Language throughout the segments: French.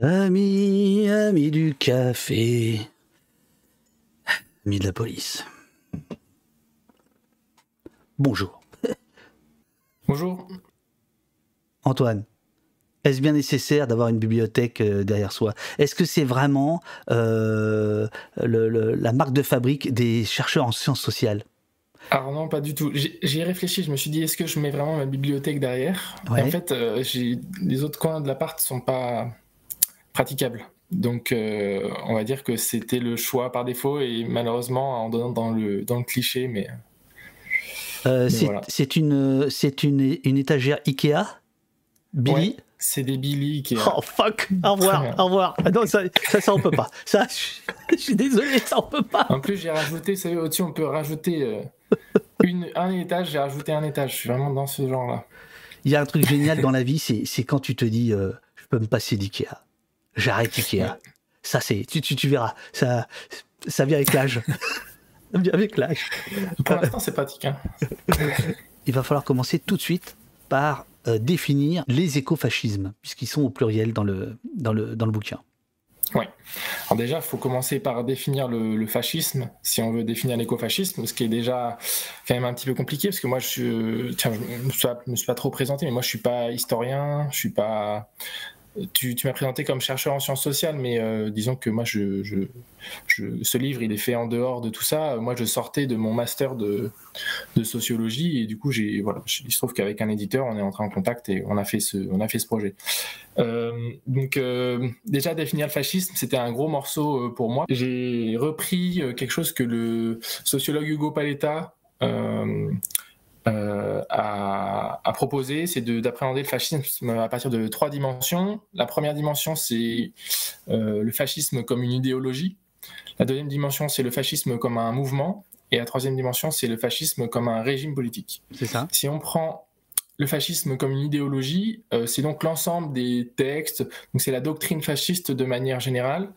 Ami, ami du café. Ami de la police. Bonjour. Bonjour. Antoine, est-ce bien nécessaire d'avoir une bibliothèque euh, derrière soi? Est-ce que c'est vraiment euh, le- le- la marque de fabrique des chercheurs en sciences sociales? Alors non, pas du tout. J'ai- J'y ai réfléchi, je me suis dit, est-ce que je mets vraiment ma bibliothèque derrière? Ouais. Et En fait, euh, les autres coins de l'appart sont pas praticables. Donc, euh, on va dire que c'était le choix par défaut et malheureusement, en donnant dans le, dans le cliché, mais Euh, Mais C'est voilà. une, c'est une, une étagère Ikea? Billy? Ouais. c'est des Billy qui... Oh fuck Au revoir, au revoir. Ah non, ça, ça, ça, on peut pas. Ça, je, je suis désolé, ça, on peut pas. En plus, j'ai rajouté, vous savez, au-dessus, on peut rajouter euh, une, un étage, j'ai rajouté un étage. Je suis vraiment dans ce genre-là. Il y a un truc génial dans la vie, c'est c'est quand tu te dis, euh, je peux me passer d'Ikea. J'arrête Ikea. Ça, c'est, tu, tu, tu verras. Ça, ça vient avec l'âge. ça vient avec l'âge. Pour l'instant, c'est pratique. hein. Il va falloir commencer tout de suite par euh, définir les écofascismes, puisqu'ils sont au pluriel dans le, dans le, dans le bouquin. Alors déjà, il faut commencer par définir le, le fascisme, si on veut définir l'écofascisme, ce qui est déjà quand même un petit peu compliqué, parce que moi, je suis, tiens, je me suis pas, me suis pas trop présenté, mais moi, je suis pas historien, je suis pas. Tu, m'as présenté comme chercheur en sciences sociales, mais euh, disons que moi, ce livre, il est fait en dehors de tout ça. Moi, je sortais de mon master de, sociologie, et du coup, il se trouve qu'avec un éditeur, on est entré en contact et on a fait ce, projet. Euh, donc euh, déjà définir le fascisme, c'était un gros morceau pour moi. J'ai repris quelque chose que le sociologue Hugo Paletta euh, a proposé, c'est de- d'appréhender le fascisme à partir de trois dimensions. La première dimension, c'est euh, le fascisme comme une idéologie. La deuxième dimension, c'est le fascisme comme un mouvement. Et la troisième dimension, c'est le fascisme comme un régime politique. C'est ça Si on prend le fascisme comme une idéologie, euh, c'est donc l'ensemble des textes, donc c'est la doctrine fasciste de manière générale.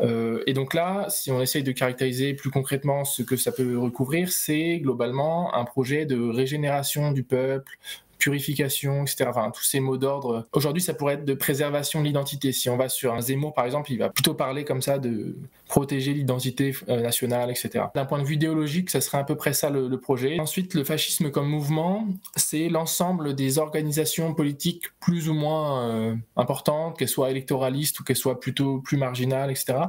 Euh, et donc là, si on essaye de caractériser plus concrètement ce que ça peut recouvrir, c'est globalement un projet de régénération du peuple, purification, etc. Enfin, tous ces mots d'ordre. Aujourd'hui, ça pourrait être de préservation de l'identité. Si on va sur un Zemmour, par exemple, il va plutôt parler comme ça de protéger l'identité euh, nationale, etc. D'un point de vue idéologique, ça serait à peu près ça le, projet. Ensuite, le fascisme comme mouvement, c'est l'ensemble des organisations politiques plus ou moins euh, importantes, qu'elles soient électoralistes ou qu'elles soient plutôt plus marginales, etc.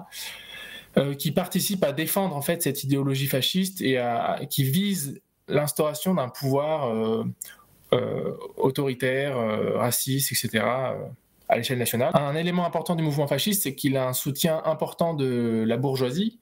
euh, qui participent à défendre en fait cette idéologie fasciste et qui visent l'instauration d'un pouvoir autoritaire, euh, raciste, etc. euh, à l'échelle nationale. Un élément important du mouvement fasciste, c'est qu'il a un soutien important de la bourgeoisie.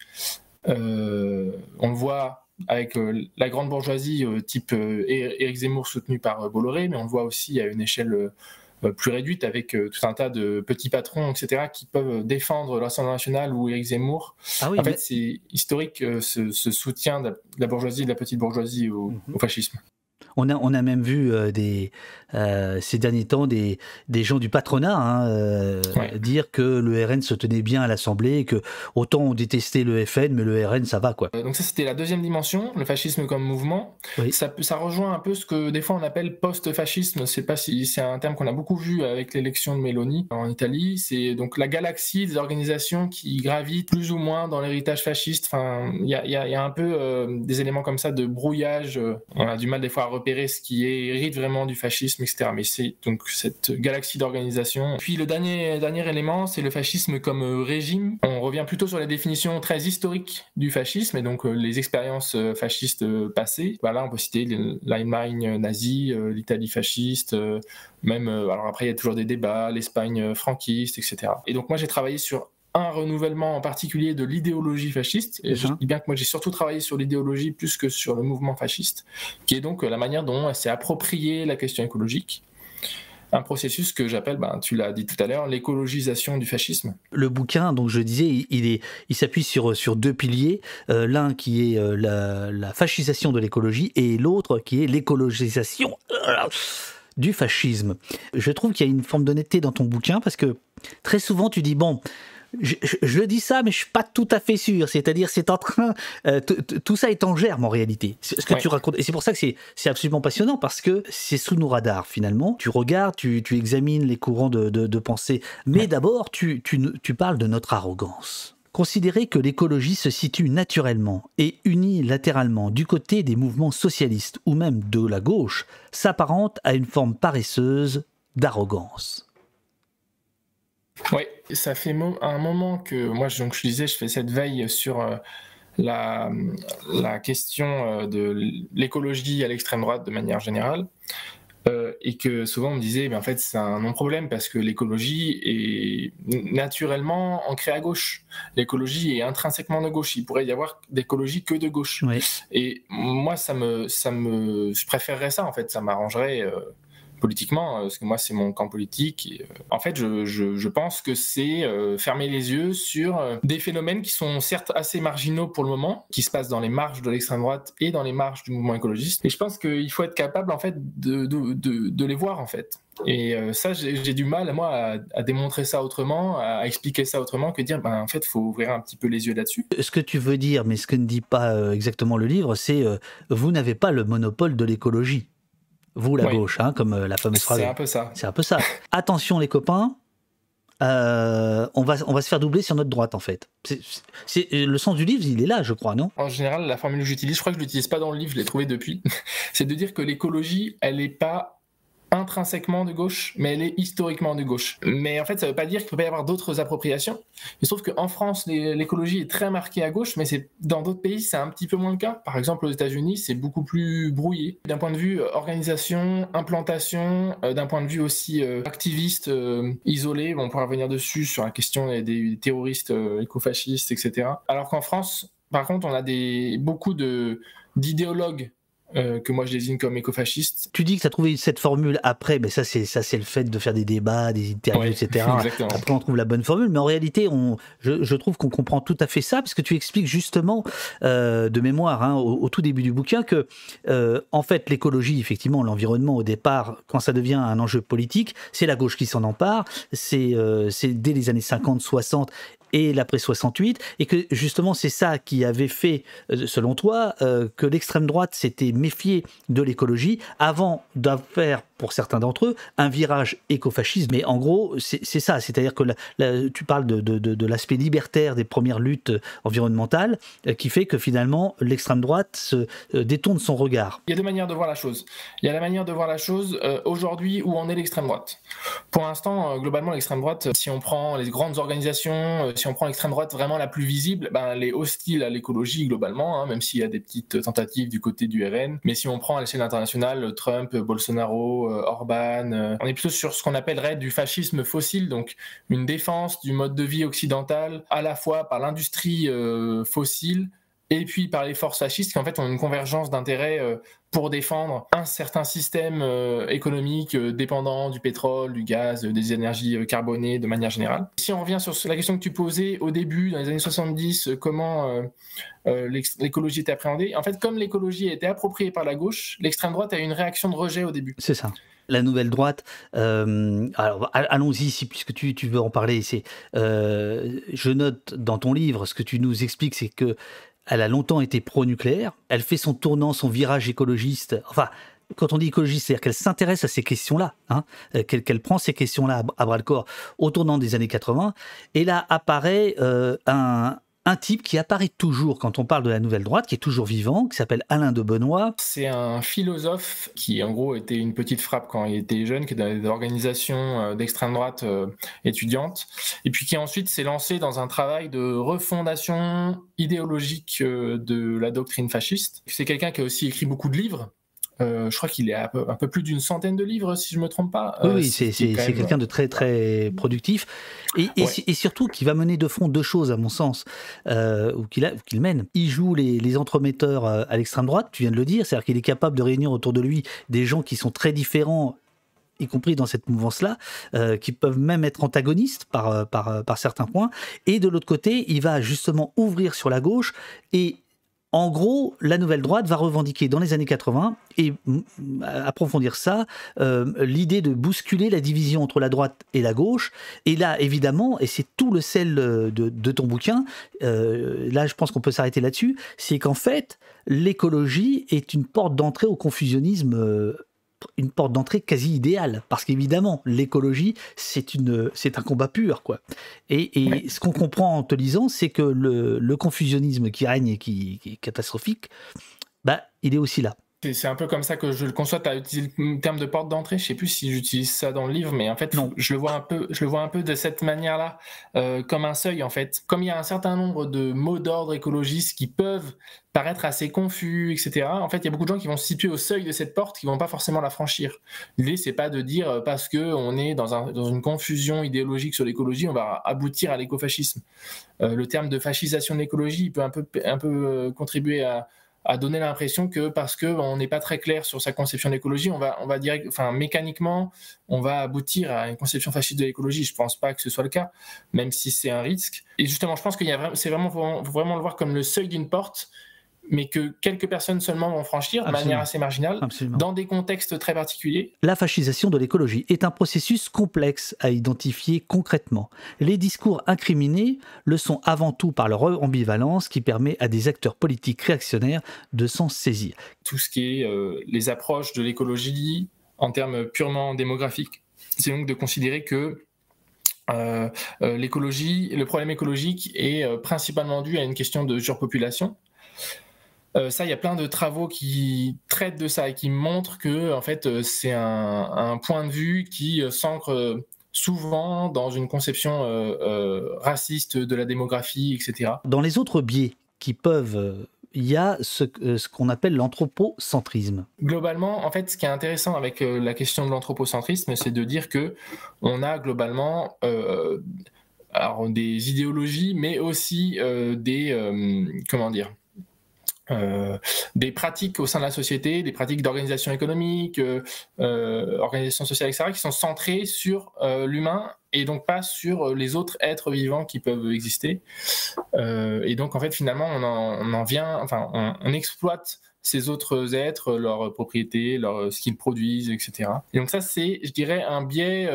Euh, on le voit avec euh, la grande bourgeoisie euh, type euh, Éric Zemmour soutenu par euh, Bolloré, mais on le voit aussi à une échelle euh, plus réduite avec euh, tout un tas de petits patrons, etc., qui peuvent défendre l'Assemblée nationale ou Éric Zemmour. Ah oui, en mais- fait, c'est historique euh, ce, ce soutien de la, bourgeoisie de la petite bourgeoisie au, Mhm. au fascisme. On a, même vu euh, des, euh, ces derniers temps des, des gens du patronat hein, euh, Ouais. dire que le RN se tenait bien à l'Assemblée et que autant on détestait le FN, mais le RN ça va quoi. Euh, Donc ça, c'était la deuxième dimension, le fascisme comme mouvement. Oui. Ça, ça rejoint un peu ce que des fois on appelle post-fascisme. Pas si c'est un terme qu'on a beaucoup vu avec l'élection de Meloni en Italie. C'est donc la galaxie des organisations qui gravitent plus ou moins dans l'héritage fasciste. Enfin, il y y y a un peu euh, des éléments comme ça de brouillage. On a du mal des fois à repérer ce qui hérite vraiment du fascisme, etc. Mais c'est donc cette galaxie d'organisations. Puis le dernier, dernier élément, c'est le fascisme comme euh, régime. On revient plutôt sur les définitions très historiques du fascisme et donc euh, les expériences euh, fascistes passées. Voilà, on peut citer le- l'Allemagne nazie, l'Italie fasciste, même, alors après il y a toujours des débats, l'Espagne franquiste, etc. Et donc moi j'ai travaillé sur un renouvellement en particulier de l'idéologie fasciste. Et je Mhm. dis bien que moi j'ai surtout travaillé sur l'idéologie plus que sur le mouvement fasciste, qui est donc euh, la manière dont elle s'est appropriée la question écologique. Un processus que j'appelle, ben, tu l'as dit tout à l'heure, l'écologisation du fascisme. Le bouquin, donc je disais, il, il est, il s'appuie sur, sur deux piliers. Euh, L'un qui est euh, la, la fascisation de l'écologie et l'autre qui est l'écologisation euh, du fascisme. Je trouve qu'il y a une forme d'honnêteté dans ton bouquin parce que très souvent tu dis bon. Je, je, dis ça, mais je suis pas tout à fait sûr. C'est-à-dire, c'est en train, euh, tout ça est en germe en réalité. Ce que tu racontes, et c'est pour ça que c'est absolument passionnant parce que c'est sous nos radars finalement. Tu regardes, tu, tu examines les courants de, de, de pensée, mais d'abord, tu, tu, tu parles de notre arrogance. Considérer que l'écologie se situe naturellement et unilatéralement du côté des mouvements socialistes ou même de la gauche s'apparente à une forme paresseuse d'arrogance. Oui, ça fait un moment que moi, donc, je disais, je fais cette veille sur euh, la, la, question euh, de l'écologie à l'extrême droite de manière générale. Euh, et que souvent on me disait, mais en fait c'est un non-problème parce que l'écologie est naturellement ancrée à gauche. L'écologie est intrinsèquement de gauche. Il pourrait y avoir d'écologie que de gauche. Et moi, ça me, ça me, je préférerais ça en fait. Ça m'arrangerait politiquement, euh, parce que moi c'est mon camp politique. Euh, en fait, je, je, pense que c'est euh, fermer les yeux sur des phénomènes qui sont certes assez marginaux pour le moment, qui se passent dans les marges de l'extrême droite et dans les marges du mouvement écologiste. Et je pense qu'il faut être capable en fait de, de, de, les voir en fait. Et ça, j'ai du mal, moi, à, démontrer ça autrement, à expliquer ça autrement que dire, ben, en fait, il faut ouvrir un petit peu les yeux là-dessus. Ce que tu veux dire, mais ce que ne dit pas exactement le livre, c'est vous n'avez pas le monopole de l'écologie. Vous, la gauche, hein, comme euh, la fameuse phrase. C'est un peu ça. C'est un peu ça. Attention, les copains, euh, on, va, on va se faire doubler sur notre droite, en fait. C'est, le sens du livre, il est là, je crois, non? En général, la formule que j'utilise, je crois que je l'utilise pas dans le livre, je l'ai trouvé depuis, c'est de dire que l'écologie, elle n'est pas intrinsèquement de gauche, mais elle est historiquement de gauche. Mais en fait, ça ne veut pas dire qu'il ne peut pas y avoir d'autres appropriations. Il se trouve qu'en France, l'écologie est très marquée à gauche, mais dans d'autres pays, c'est un petit peu moins le cas. Par exemple, aux États-Unis, c'est beaucoup plus brouillé. D'un point de vue euh, organisation, implantation, euh, d'un point de vue aussi euh, activiste, isolé, on pourra revenir dessus sur la question des, terroristes écofascistes, etc. Alors qu'en France, par contre, on a des, beaucoup d'idéologues euh, que moi je désigne comme écofasciste. Tu dis que tu as trouvé cette formule après, mais ça c'est ça c'est le fait de faire des débats, des interviews, etc. Après on trouve la bonne formule, mais en réalité on, je, je trouve qu'on comprend tout à fait ça parce que tu expliques justement euh, de mémoire hein, au, tout début du bouquin que euh, en fait l'écologie, effectivement l'environnement au départ, quand ça devient un enjeu politique, c'est la gauche qui s'en empare, c'est c'est dès les années 50, 60 et l'après 68, et que justement c'est ça qui avait fait, euh, selon toi, euh, que l'extrême droite s'était méfiée de l'écologie avant d'avoir pour certains d'entre eux, un virage écofasciste. Mais en gros, c'est ça. C'est-à-dire que tu parles de, l'aspect libertaire des premières luttes environnementales euh, qui fait que finalement, l'extrême droite se euh, détourne son regard. Il y a deux manières de voir la chose. Il y a la manière de voir la chose euh, aujourd'hui où on est l'extrême droite. Pour l'instant, globalement, l'extrême droite, si on prend les grandes organisations, si on prend l'extrême droite vraiment la plus visible, ben, elle est hostile à l'écologie globalement, hein, même s'il y a des petites tentatives du côté du RN. Mais si on prend à l'échelle internationale, Trump, Bolsonaro, euh, Orban. Euh, on est plutôt sur ce qu'on appellerait du fascisme fossile, donc une défense du mode de vie occidental à la fois par l'industrie euh, fossile et puis par les forces fascistes qui en fait ont une convergence d'intérêts pour défendre un certain système économique dépendant du pétrole, du gaz, des énergies carbonées de manière générale. Si on revient sur la question que tu posais au début, dans les années 70, comment l'écologie était appréhendée, en fait, comme l'écologie a été appropriée par la gauche, l'extrême droite a eu une réaction de rejet au début. C'est ça la nouvelle droite. Euh, alors, allons-y, puisque tu, veux en parler. Euh, je note dans ton livre, ce que tu nous expliques, c'est que elle a longtemps été pro-nucléaire. Elle fait son tournant, son virage écologiste. Enfin, quand on dit écologiste, c'est-à-dire qu'elle s'intéresse à ces questions-là, hein, euh, qu'elle, prend ces questions-là à, bras le corps au tournant des années 80. Et là apparaît un, un type qui apparaît toujours quand on parle de la nouvelle droite, qui est toujours vivant, qui s'appelle Alain de Benoît. C'est un philosophe qui, en gros, était une petite frappe quand il était jeune, qui est dans des organisations euh, d'extrême droite euh, étudiantes, et puis qui ensuite s'est lancé dans un travail de refondation idéologique euh, de la doctrine fasciste. C'est quelqu'un qui a aussi écrit beaucoup de livres, euh, je crois qu'il est à un peu, plus d'une centaine de livres, si je ne me trompe pas. oui, euh, c'est quelqu'un de très très productif et, et, surtout qui va mener de front deux choses, à mon sens, euh, ou qu'il mène. Il joue les, les entremetteurs à l'extrême droite, tu viens de le dire, c'est-à-dire qu'il est capable de réunir autour de lui des gens qui sont très différents y compris dans cette mouvance-là, qui peuvent même être antagonistes par, par, par certains points. Et de l'autre côté, il va justement ouvrir sur la gauche et En gros, la nouvelle droite va revendiquer dans les années 80 et approfondir ça, euh, l'idée de bousculer la division entre la droite et la gauche. Et là, évidemment, et c'est tout le sel euh, de, ton bouquin, euh, là je pense qu'on peut s'arrêter là-dessus, c'est qu'en fait, l'écologie est une porte d'entrée au confusionnisme une porte d'entrée quasi idéale. Parce qu'évidemment l'écologie c'est une c'est un combat pur quoi. Et, ce qu'on comprend en te lisant c'est que le, confusionnisme qui règne et qui, qui, est catastrophique bah il est aussi là c'est un peu comme ça que je le conçois. Tu as utilisé le terme de porte d'entrée. Je sais plus si j'utilise ça dans le livre, mais en fait, non. je le vois un peu, je le vois un peu de cette manière-là, euh, comme un seuil en fait. Comme il y a un certain nombre de mots d'ordre écologistes qui peuvent paraître assez confus, etc. En fait, il y a beaucoup de gens qui vont se situer au seuil de cette porte, qui vont pas forcément la franchir. L'idée, c'est pas de dire euh, parce que on est dans, un, dans une confusion idéologique sur l'écologie, on va aboutir à l'écofascisme. Euh, le terme de fascisation de l'écologie peut un peu, un peu contribuer à à donner l'impression que parce que on n'est pas très clair sur sa conception de l'écologie, on va, on va dire, enfin mécaniquement, on va aboutir à une conception fasciste de l'écologie. Je pense pas que ce soit le cas, même si c'est un risque. Et justement, je pense qu'il y a c'est vraiment, vraiment le voir comme le seuil d'une porte mais que quelques personnes seulement vont franchir de manière assez marginale, dans des contextes très particuliers. La fascisation de l'écologie est un processus complexe à identifier concrètement. Les discours incriminés le sont avant tout par leur ambivalence qui permet à des acteurs politiques réactionnaires de s'en saisir. Tout ce qui est euh, les approches de l'écologie en termes purement démographiques, c'est donc de considérer que euh, euh, l'écologie, le problème écologique est principalement dû à une question de surpopulation euh, ça, il y a plein de travaux qui traitent de ça et qui montrent que en fait, euh, c'est un, point de vue qui euh, s'ancre souvent dans une conception raciste de la démographie, etc. Dans les autres biais qui peuvent il y a ce, ce qu'on appelle l'anthropocentrisme. Globalement, en fait, ce qui est intéressant avec la question de l'anthropocentrisme, c'est de dire que on a globalement alors, des idéologies, mais aussi des comment dire euh, des pratiques au sein de la société, des pratiques d'organisation économique, euh, euh, organisation sociale, etc., qui sont centrées sur l'humain et donc pas sur les autres êtres vivants qui peuvent exister. et donc en fait finalement on en, vient, enfin on, exploite ces autres êtres, leurs propriétés, leur, ce qu'ils produisent, etc. Et donc ça c'est, je dirais, un biais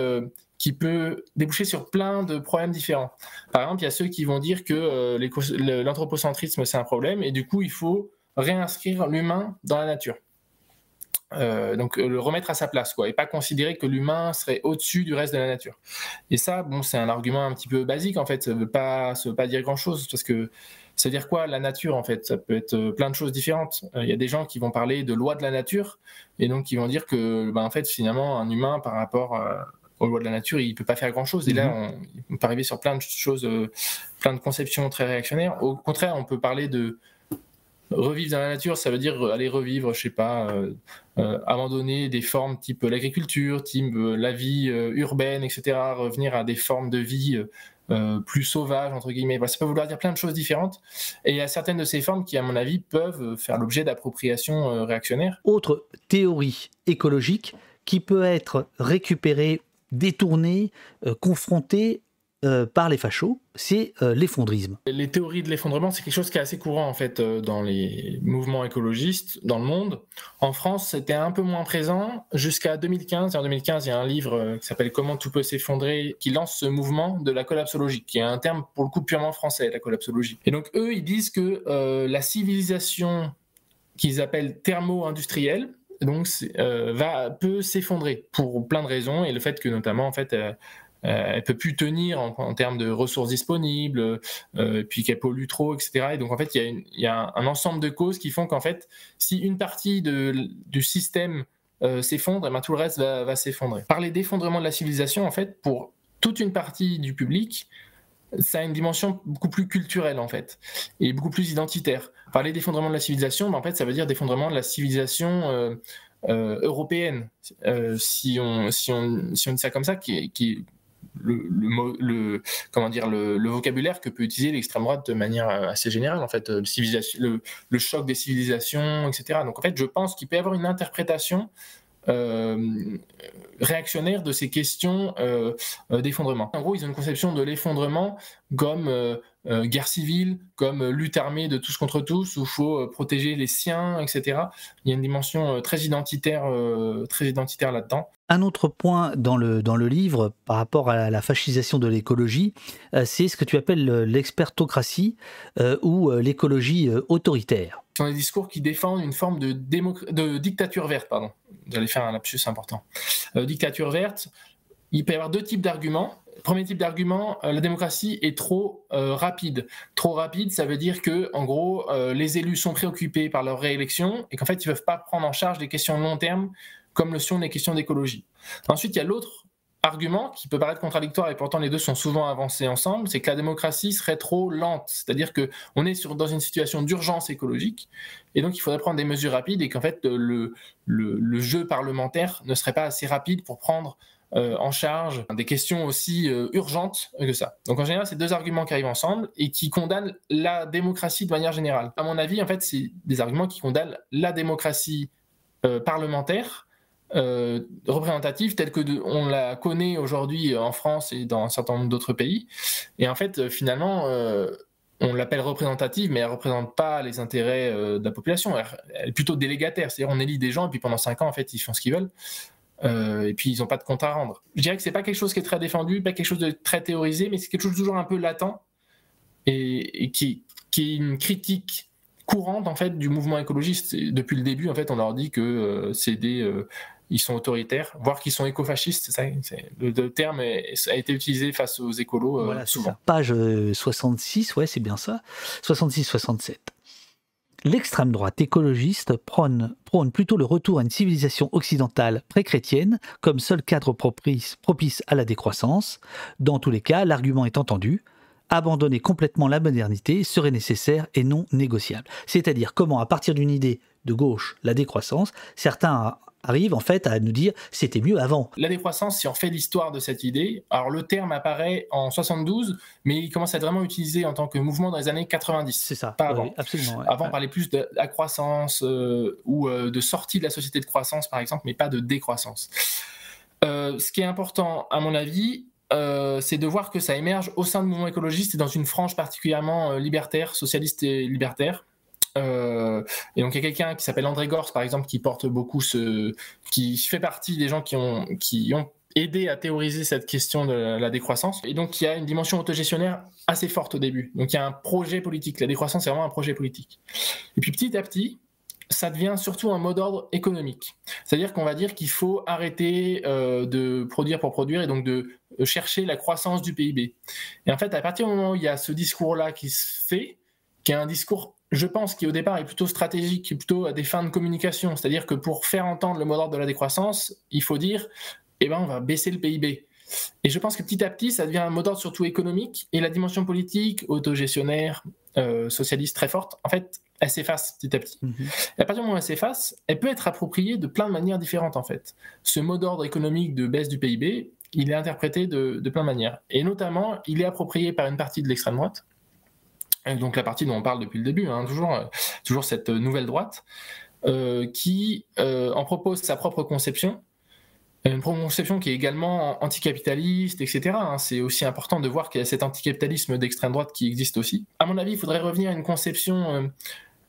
qui peut déboucher sur plein de problèmes différents. Par exemple, il y a ceux qui vont dire que euh, l'anthropocentrisme, c'est un problème, et du coup, il faut réinscrire l'humain dans la nature. Euh, donc euh, le remettre à sa place, quoi, et pas considérer que l'humain serait au-dessus du reste de la nature. Et ça, bon, c'est un argument un petit peu basique en fait. Ça veut pas, veut pas dire grand-chose parce que ça veut dire quoi la nature en fait? Ça peut être plein de choses différentes. Il y a des gens qui vont parler de loi de la nature et donc qui vont dire que, ben, en fait, finalement, un humain par rapport aux lois de la nature, il peut pas faire grand-chose. Et là, mhm. on, peut arriver sur plein de choses, euh, plein de conceptions très réactionnaires. Au contraire, on peut parler de revivre dans la nature, ça veut dire aller revivre, je sais pas, euh, euh, abandonner des formes type l'agriculture, type la vie urbaine, etc. Revenir à des formes de vie plus sauvages, entre guillemets. ça peut vouloir dire plein de choses différentes. Et il y a certaines de ces formes qui, à mon avis, peuvent faire l'objet d'appropriation réactionnaire. Autre théorie écologique qui peut être récupérée détourné, euh, confronté euh, par les fachos, c'est euh, l'effondrisme. Les théories de l'effondrement, c'est quelque chose qui est assez courant en fait dans les mouvements écologistes dans le monde. En France, c'était un peu moins présent jusqu'à 2015. Et en 2015, il y a un livre qui s'appelle Comment tout peut s'effondrer qui lance ce mouvement de la collapsologie, qui est un terme pour le coup purement français, la collapsologie. Et donc eux, ils disent que la civilisation qu'ils appellent thermo-industrielle, donc euh, va peut s'effondrer pour plein de raisons et le fait que notamment en fait euh, euh, elle peut plus tenir en, termes de ressources disponibles, puis qu'elle pollue trop, etc. Et donc en fait, il y, a, un, ensemble de causes qui font qu'en fait, si une partie du système s'effondre, eh ben, tout le reste va, va s'effondrer. Parler d'effondrement de la civilisation, en fait, pour toute une partie du public, ça a une dimension beaucoup plus culturelle en fait et beaucoup plus identitaire. Parler d'effondrement de la civilisation, mais en fait, ça veut dire d'effondrement de la civilisation euh, euh, européenne. Euh, si on dit ça comme ça, qui, qui le, comment dire le, vocabulaire que peut utiliser l'extrême droite de manière assez générale en fait le, le, choc des civilisations etc donc en fait je pense qu'il peut y avoir une interprétation réactionnaire de ces questions d'effondrement. En gros, ils ont une conception de l'effondrement comme euh, guerre civile, comme euh, lutte armée de tous contre tous, où il faut euh, protéger les siens, etc. Il y a une dimension très identitaire, très identitaire là-dedans. Un autre point dans le, dans le livre par rapport à la fascisation de l'écologie, c'est ce que tu appelles l'expertocratie ou l'écologie autoritaire. Ce sont des discours qui défendent une forme de, de dictature verte, pardon. J'allais faire un lapsus important. dictature verte, il peut y avoir deux types d'arguments. Premier type d'argument, euh, la démocratie est trop euh, rapide. Trop rapide, ça veut dire que, en gros, euh, les élus sont préoccupés par leur réélection et qu'en fait, ils ne peuvent pas prendre en charge des questions long terme comme le sont les questions d'écologie. Ensuite, il y a l'autre argument qui peut paraître contradictoire et pourtant les deux sont souvent avancés ensemble, c'est que la démocratie serait trop lente. C'est-à-dire que on est dans une situation d'urgence écologique et donc il faudrait prendre des mesures rapides et qu'en fait le, le, jeu parlementaire ne serait pas assez rapide pour prendre euh, en charge des questions aussi euh, urgentes que ça. Donc en général, c'est deux arguments qui arrivent ensemble et qui condamnent la démocratie de manière générale. À mon avis, en fait, c'est des arguments qui condamnent la démocratie euh, parlementaire représentative telle que on la connaît aujourd'hui en France et dans un certain nombre d'autres pays. Et en fait, finalement, on l'appelle représentative, mais elle ne représente pas les intérêts de la population. Elle, est plutôt délégataire, c'est-à-dire on élit des gens et puis pendant cinq ans, en fait, ils font ce qu'ils veulent. Euh, et puis ils n'ont pas de compte à rendre. Je dirais que c'est pas quelque chose qui est très défendu, pas quelque chose de très théorisé, mais c'est quelque chose toujours un peu latent et, qui, qui, est une critique courante en fait du mouvement écologiste. depuis le début, en fait, on leur dit que euh, c'est des euh, ils sont autoritaires, voire qu'ils sont écofascistes. Ça, le, le, terme a été utilisé face aux écolos voilà, souvent. Page 66, ouais, c'est bien ça. 66-67. L'extrême droite écologiste prône, plutôt le retour à une civilisation occidentale pré-chrétienne comme seul cadre propice, propice à la décroissance. Dans tous les cas, l'argument est entendu. Abandonner complètement la modernité serait nécessaire et non négociable. C'est-à-dire comment, à partir d'une idée de gauche, la décroissance, certains arrive en fait à nous dire c'était mieux avant. La décroissance, si on fait l'histoire de cette idée, alors le terme apparaît en 72, mais il commence à être vraiment utilisé en tant que mouvement dans les années 90. C'est ça. Pas avant. absolument. Avant, on parlait plus de la croissance euh, ou euh, de sortie de la société de croissance, par exemple, mais pas de décroissance. Euh, ce qui est important, à mon avis, c'est de voir que ça émerge au sein du mouvement écologiste et dans une frange particulièrement libertaire, socialiste et libertaire. Euh, et donc il y a quelqu'un qui s'appelle André Gors par exemple qui porte beaucoup ce, qui fait partie des gens qui ont qui ont aidé à théoriser cette question de la décroissance. Et donc il y a une dimension autogestionnaire assez forte au début. Donc il y a un projet politique. La décroissance c'est vraiment un projet politique. Et puis petit à petit, ça devient surtout un mot d'ordre économique. C'est-à-dire qu'on va dire qu'il faut arrêter euh, de produire pour produire et donc de chercher la croissance du PIB. Et en fait, à partir du moment où il y a ce discours-là qui se fait, qui est un discours je pense qu'il au départ est plutôt stratégique, plutôt à des fins de communication. C'est-à-dire que pour faire entendre le mot d'ordre de la décroissance, il faut dire, eh ben, on va baisser le PIB. Et je pense que petit à petit, ça devient un mot d'ordre surtout économique, et la dimension politique, autogestionnaire, euh, socialiste très forte, en fait, elle s'efface petit à petit. Mhm. Et à partir du moment où elle s'efface, elle peut être appropriée de plein de manières différentes, en fait. Ce mot d'ordre économique de baisse du PIB, il est interprété de, de plein de manières. Et notamment, il est approprié par une partie de l'extrême droite, donc la partie dont on parle depuis le début, hein, toujours, euh, toujours cette nouvelle droite, euh, qui euh, en propose sa propre conception, une conception qui est également anticapitaliste, etc. Hein. C'est aussi important de voir qu'il y a cet anticapitalisme d'extrême droite qui existe aussi. À mon avis, il faudrait revenir à une conception,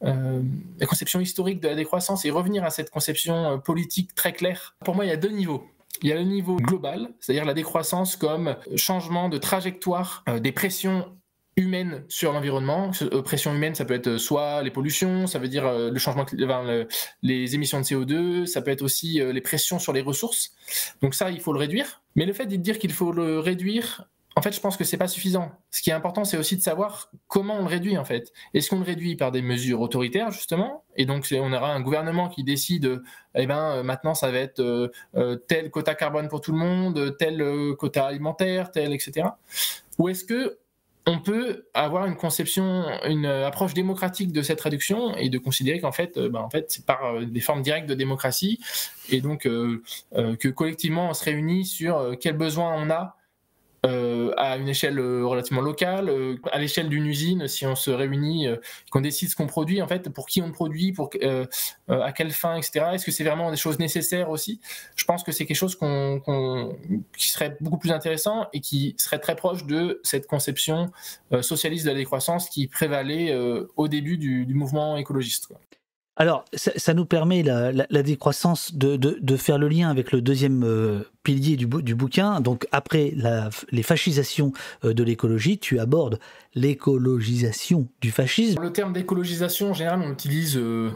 la conception historique de la décroissance et revenir à cette conception politique très claire. Pour moi, il y a deux niveaux. Il y a le niveau global, c'est-à-dire la décroissance comme changement de trajectoire des pressions humaine sur l'environnement. Euh, pression humaine, ça peut être euh, soit les pollutions, ça veut dire euh, le changement, les émissions de CO2, ça peut être aussi les pressions sur les ressources. Donc ça, il faut le réduire. Mais le fait de dire qu'il faut le réduire, en fait, je pense que c'est pas suffisant. Ce qui est important, c'est aussi de savoir comment on le réduit en fait. Est-ce qu'on le réduit par des mesures autoritaires justement, et donc on aura un gouvernement qui décide, eh ben maintenant ça va être tel quota carbone pour tout le monde, tel quota alimentaire, tel etc. Ou est-ce que on peut avoir une conception, une approche démocratique de cette réduction et de considérer qu'en fait, euh, bah, en fait, c'est par euh, des formes directes de démocratie. Et donc euh, que collectivement on se réunit sur quels besoins on a euh, à une échelle euh, relativement locale, euh, à l'échelle d'une usine, si on se réunit, qu'on décide ce qu'on produit, en fait, pour qui on produit, pour, à quelle fin, etc. Est-ce que c'est vraiment des choses nécessaires aussi? Je pense que c'est quelque chose qui serait beaucoup plus intéressant et qui serait très proche de cette conception socialiste de la décroissance qui prévalait au début du, mouvement écologiste. Alors, ça, nous permet, la, décroissance, de, faire le lien avec le deuxième euh, pilier du, bouquin. Donc, après les fascisations euh, de l'écologie, tu abordes l'écologisation du fascisme. Le terme d'écologisation, en général, on l'utilise euh,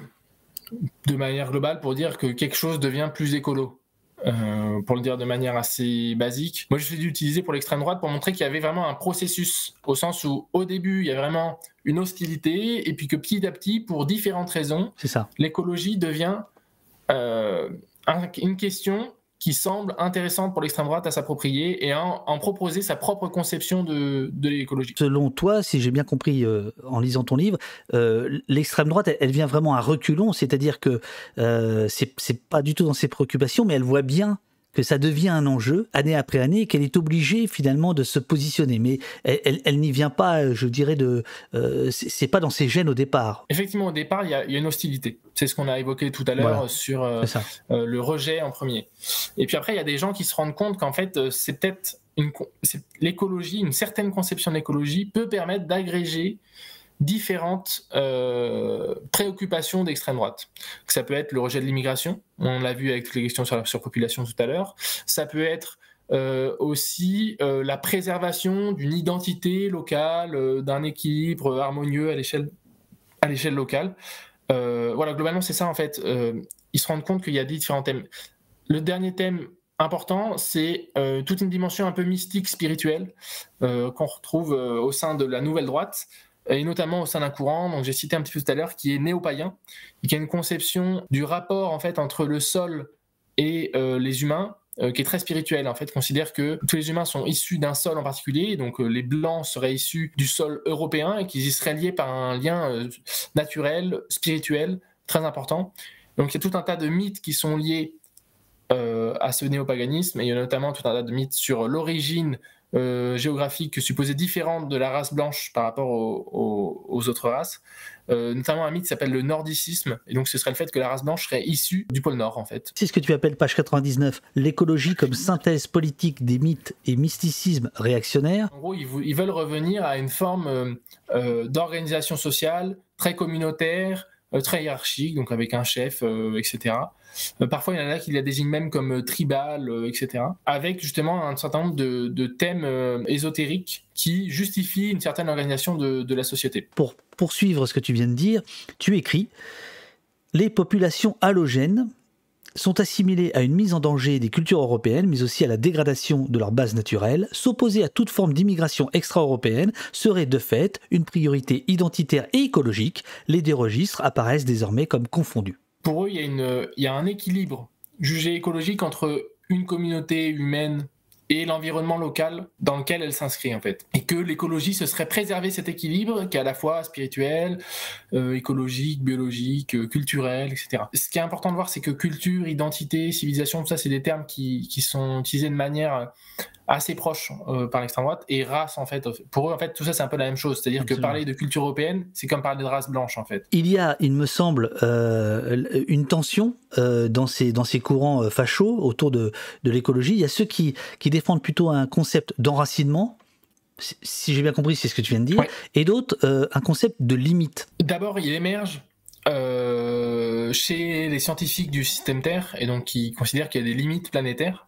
de manière globale pour dire que quelque chose devient plus écolo. Euh, pour le dire de manière assez basique. Moi, je suis utilisé pour l'extrême droite pour montrer qu'il y avait vraiment un processus, au sens où au début, il y a vraiment une hostilité, et puis que petit à petit, pour différentes raisons, l'écologie devient euh, une question qui semble intéressante pour l'extrême droite à s'approprier et en, en, proposer sa propre conception de, de l'écologie. Selon toi, si j'ai bien compris euh, en lisant ton livre, euh, l'extrême droite, elle, vient vraiment à reculons, c'est-à-dire que euh, c'est pas du tout dans ses préoccupations, mais elle voit bien que ça devient un enjeu année après année et qu'elle est obligée finalement de se positionner. Mais elle, n'y vient pas, je dirais, de. Euh, c'est pas dans ses gènes au départ. Effectivement, au départ, il y, a, une hostilité. C'est ce qu'on a évoqué tout à l'heure sur euh, euh, le rejet en premier. Et puis après, il y a des gens qui se rendent compte qu'en fait, c'est peut-être l'écologie, une certaine conception de l'écologie peut permettre d'agréger différentes euh, préoccupations d'extrême droite. Ça peut être le rejet de l'immigration, on l'a vu avec les questions sur la surpopulation tout à l'heure. Ça peut être euh, aussi euh, la préservation d'une identité locale, d'un équilibre harmonieux à l'échelle à l'échelle locale. voilà, globalement c'est ça en fait. ils se rendent compte qu'il y a différents thèmes. Le dernier thème important, c'est toute une dimension un peu mystique, spirituelle, qu'on retrouve au sein de la nouvelle droite, et notamment au sein d'un courant, donc j'ai cité un petit peu tout à l'heure, qui est néo-païen, qui a une conception du rapport en fait entre le sol et euh, les humains, euh, qui est très spirituelle en fait, considère que tous les humains sont issus d'un sol en particulier, donc euh, les blancs seraient issus du sol européen et qu'ils y seraient liés par un lien naturel, spirituel, très important. Donc il y a tout un tas de mythes qui sont liés à ce néopaganisme, et il y a notamment tout un tas de mythes sur l'origine euh, géographique supposée différente de la race blanche par rapport aux, autres races, euh, notamment un mythe qui s'appelle le nordicisme, et donc ce serait le fait que la race blanche serait issue du pôle Nord en fait. C'est ce que tu appelles page 99, l'écologie comme synthèse politique des mythes et mysticisme réactionnaire. En gros, ils, veulent revenir à une forme euh, d'organisation sociale très communautaire, très hiérarchique, donc avec un chef, etc. Euh, parfois, il y en a qui la désignent même comme euh, tribal, euh, etc. Avec justement un certain nombre de, thèmes ésotériques qui justifient une certaine organisation de, la société. Pour poursuivre ce que tu viens de dire, tu écris Les populations halogènes sont assimilées à une mise en danger des cultures européennes, mais aussi à la dégradation de leur base naturelle. S'opposer à toute forme d'immigration extra-européenne serait de fait une priorité identitaire et écologique. Les deux registres apparaissent désormais comme confondus pour eux, il y, il y a un équilibre jugé écologique entre une communauté humaine et l'environnement local dans lequel elle s'inscrit en fait. Et que l'écologie, ce serait préserver cet équilibre qui est à la fois spirituel, euh, écologique, biologique, euh, culturel, etc. Ce qui est important de voir, c'est que culture, identité, civilisation, tout ça, c'est des termes qui, qui, sont utilisés de manière assez proche euh, par l'extrême droite et race en fait. Pour eux en fait tout ça c'est un peu la même chose. C'est-à-dire que parler de culture européenne c'est comme parler de race blanche en fait. Il y a il me semble euh, une tension euh, dans ces dans ces courants fachos autour de, de l'écologie. Il y a ceux qui qui défendent plutôt un concept d'enracinement si j'ai bien compris c'est ce que tu viens de dire et d'autres un concept de limite. D'abord il émerge chez les scientifiques du système Terre et donc qui considèrent qu'il y a des limites planétaires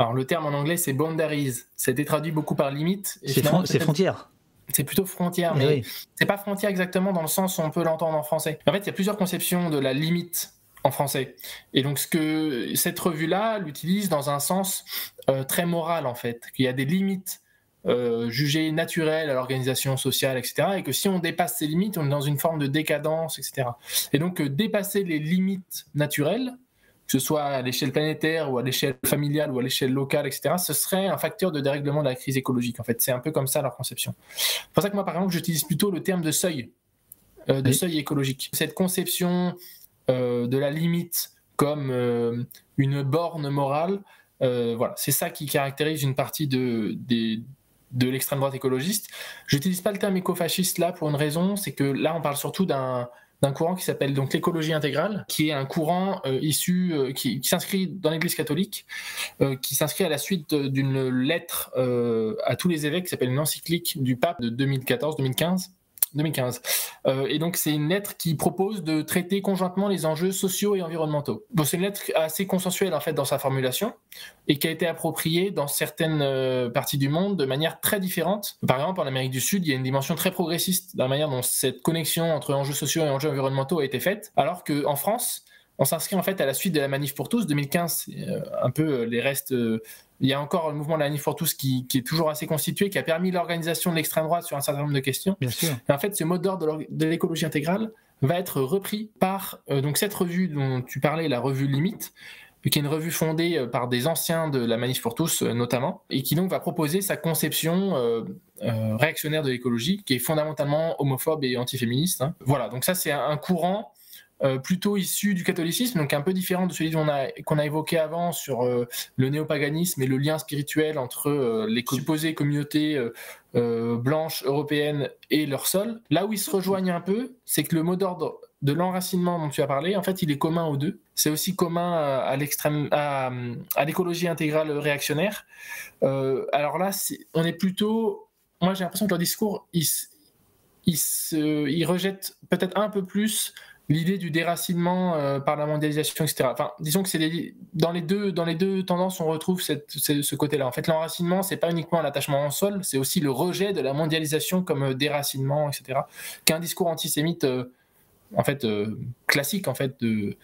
alors le terme en anglais c'est boundaries. C'était traduit beaucoup par limite. C'est frontière. C'est plutôt frontière, mais, c'est pas frontière exactement dans le sens où on peut l'entendre en français. En fait, il y a plusieurs conceptions de la limite en français. Et donc, ce que cette revue-là l'utilise dans un sens euh, très moral, en fait, qu'il y a des limites euh, jugées naturelles à l'organisation sociale, etc. Et que si on dépasse ces limites, on est dans une forme de décadence, etc. Et donc, euh, dépasser les limites naturelles, que ce soit à l'échelle planétaire ou à l'échelle familiale ou à l'échelle locale, etc., ce serait un facteur de dérèglement de la crise écologique. En fait, c'est un peu comme ça leur conception. C'est pour ça que moi, par exemple, j'utilise plutôt le terme de seuil, euh, de seuil écologique. Cette conception euh, de la limite comme euh, une borne morale voilà, c'est ça qui caractérise une partie de, de l'extrême droite écologiste. Je n'utilise pas le terme écofasciste là pour une raison, c'est que là on parle surtout d'un d'un courant qui s'appelle donc l'écologie intégrale, qui est un courant euh, issu, euh, qui, s'inscrit dans l'Église catholique, euh, qui s'inscrit à la suite d'une lettre à tous les évêques qui s'appelle une encyclique du pape de 2014-2015 2015. Euh, et donc, c'est une lettre qui propose de traiter conjointement les enjeux sociaux et environnementaux. Bon, c'est une lettre assez consensuelle, en fait, dans sa formulation, et qui a été appropriée dans certaines euh, parties du monde de manière très différente. Par exemple, en Amérique du Sud, il y a une dimension très progressiste dans la manière dont cette connexion entre enjeux sociaux et enjeux environnementaux a été faite, alors qu'en France, on s'inscrit en fait à la suite de la manif pour tous 2015, euh, un peu les restes il y a encore le mouvement de la NIF pour tous qui, est toujours assez constitué, qui a permis l'organisation de l'extrême droite sur un certain nombre de questions. Bien sûr. Et en fait, ce mot d'ordre de l'écologie intégrale va être repris par euh, donc cette revue dont tu parlais, la revue Limite, qui est une revue fondée euh, par des anciens de la Manif pour tous euh, notamment, et qui donc va proposer sa conception réactionnaire de l'écologie, qui est fondamentalement homophobe et antiféministe. Hein. Voilà, donc ça c'est un courant euh, plutôt issu du catholicisme, donc un peu différent de celui qu'on a, qu'on a évoqué avant sur euh, le néopaganisme et le lien spirituel entre euh, les supposées communautés blanches européennes et leur sol. Là où ils se rejoignent un peu, c'est que le mot d'ordre de l'enracinement dont tu as parlé, en fait, il est commun aux deux. C'est aussi commun à, l'extrême, à, l'écologie intégrale réactionnaire. alors là, on est plutôt, moi j'ai l'impression que leur discours, il, il, se, il rejette peut-être un peu plus l'idée du déracinement euh, par la mondialisation, etc. Enfin, disons que c'est dans les deux tendances, on retrouve ce, côté-là. En fait, l'enracinement, c'est pas uniquement l'attachement en sol, c'est aussi le rejet de la mondialisation comme euh, déracinement, etc. Qu'un discours antisémite, euh, en fait, classique, en fait, de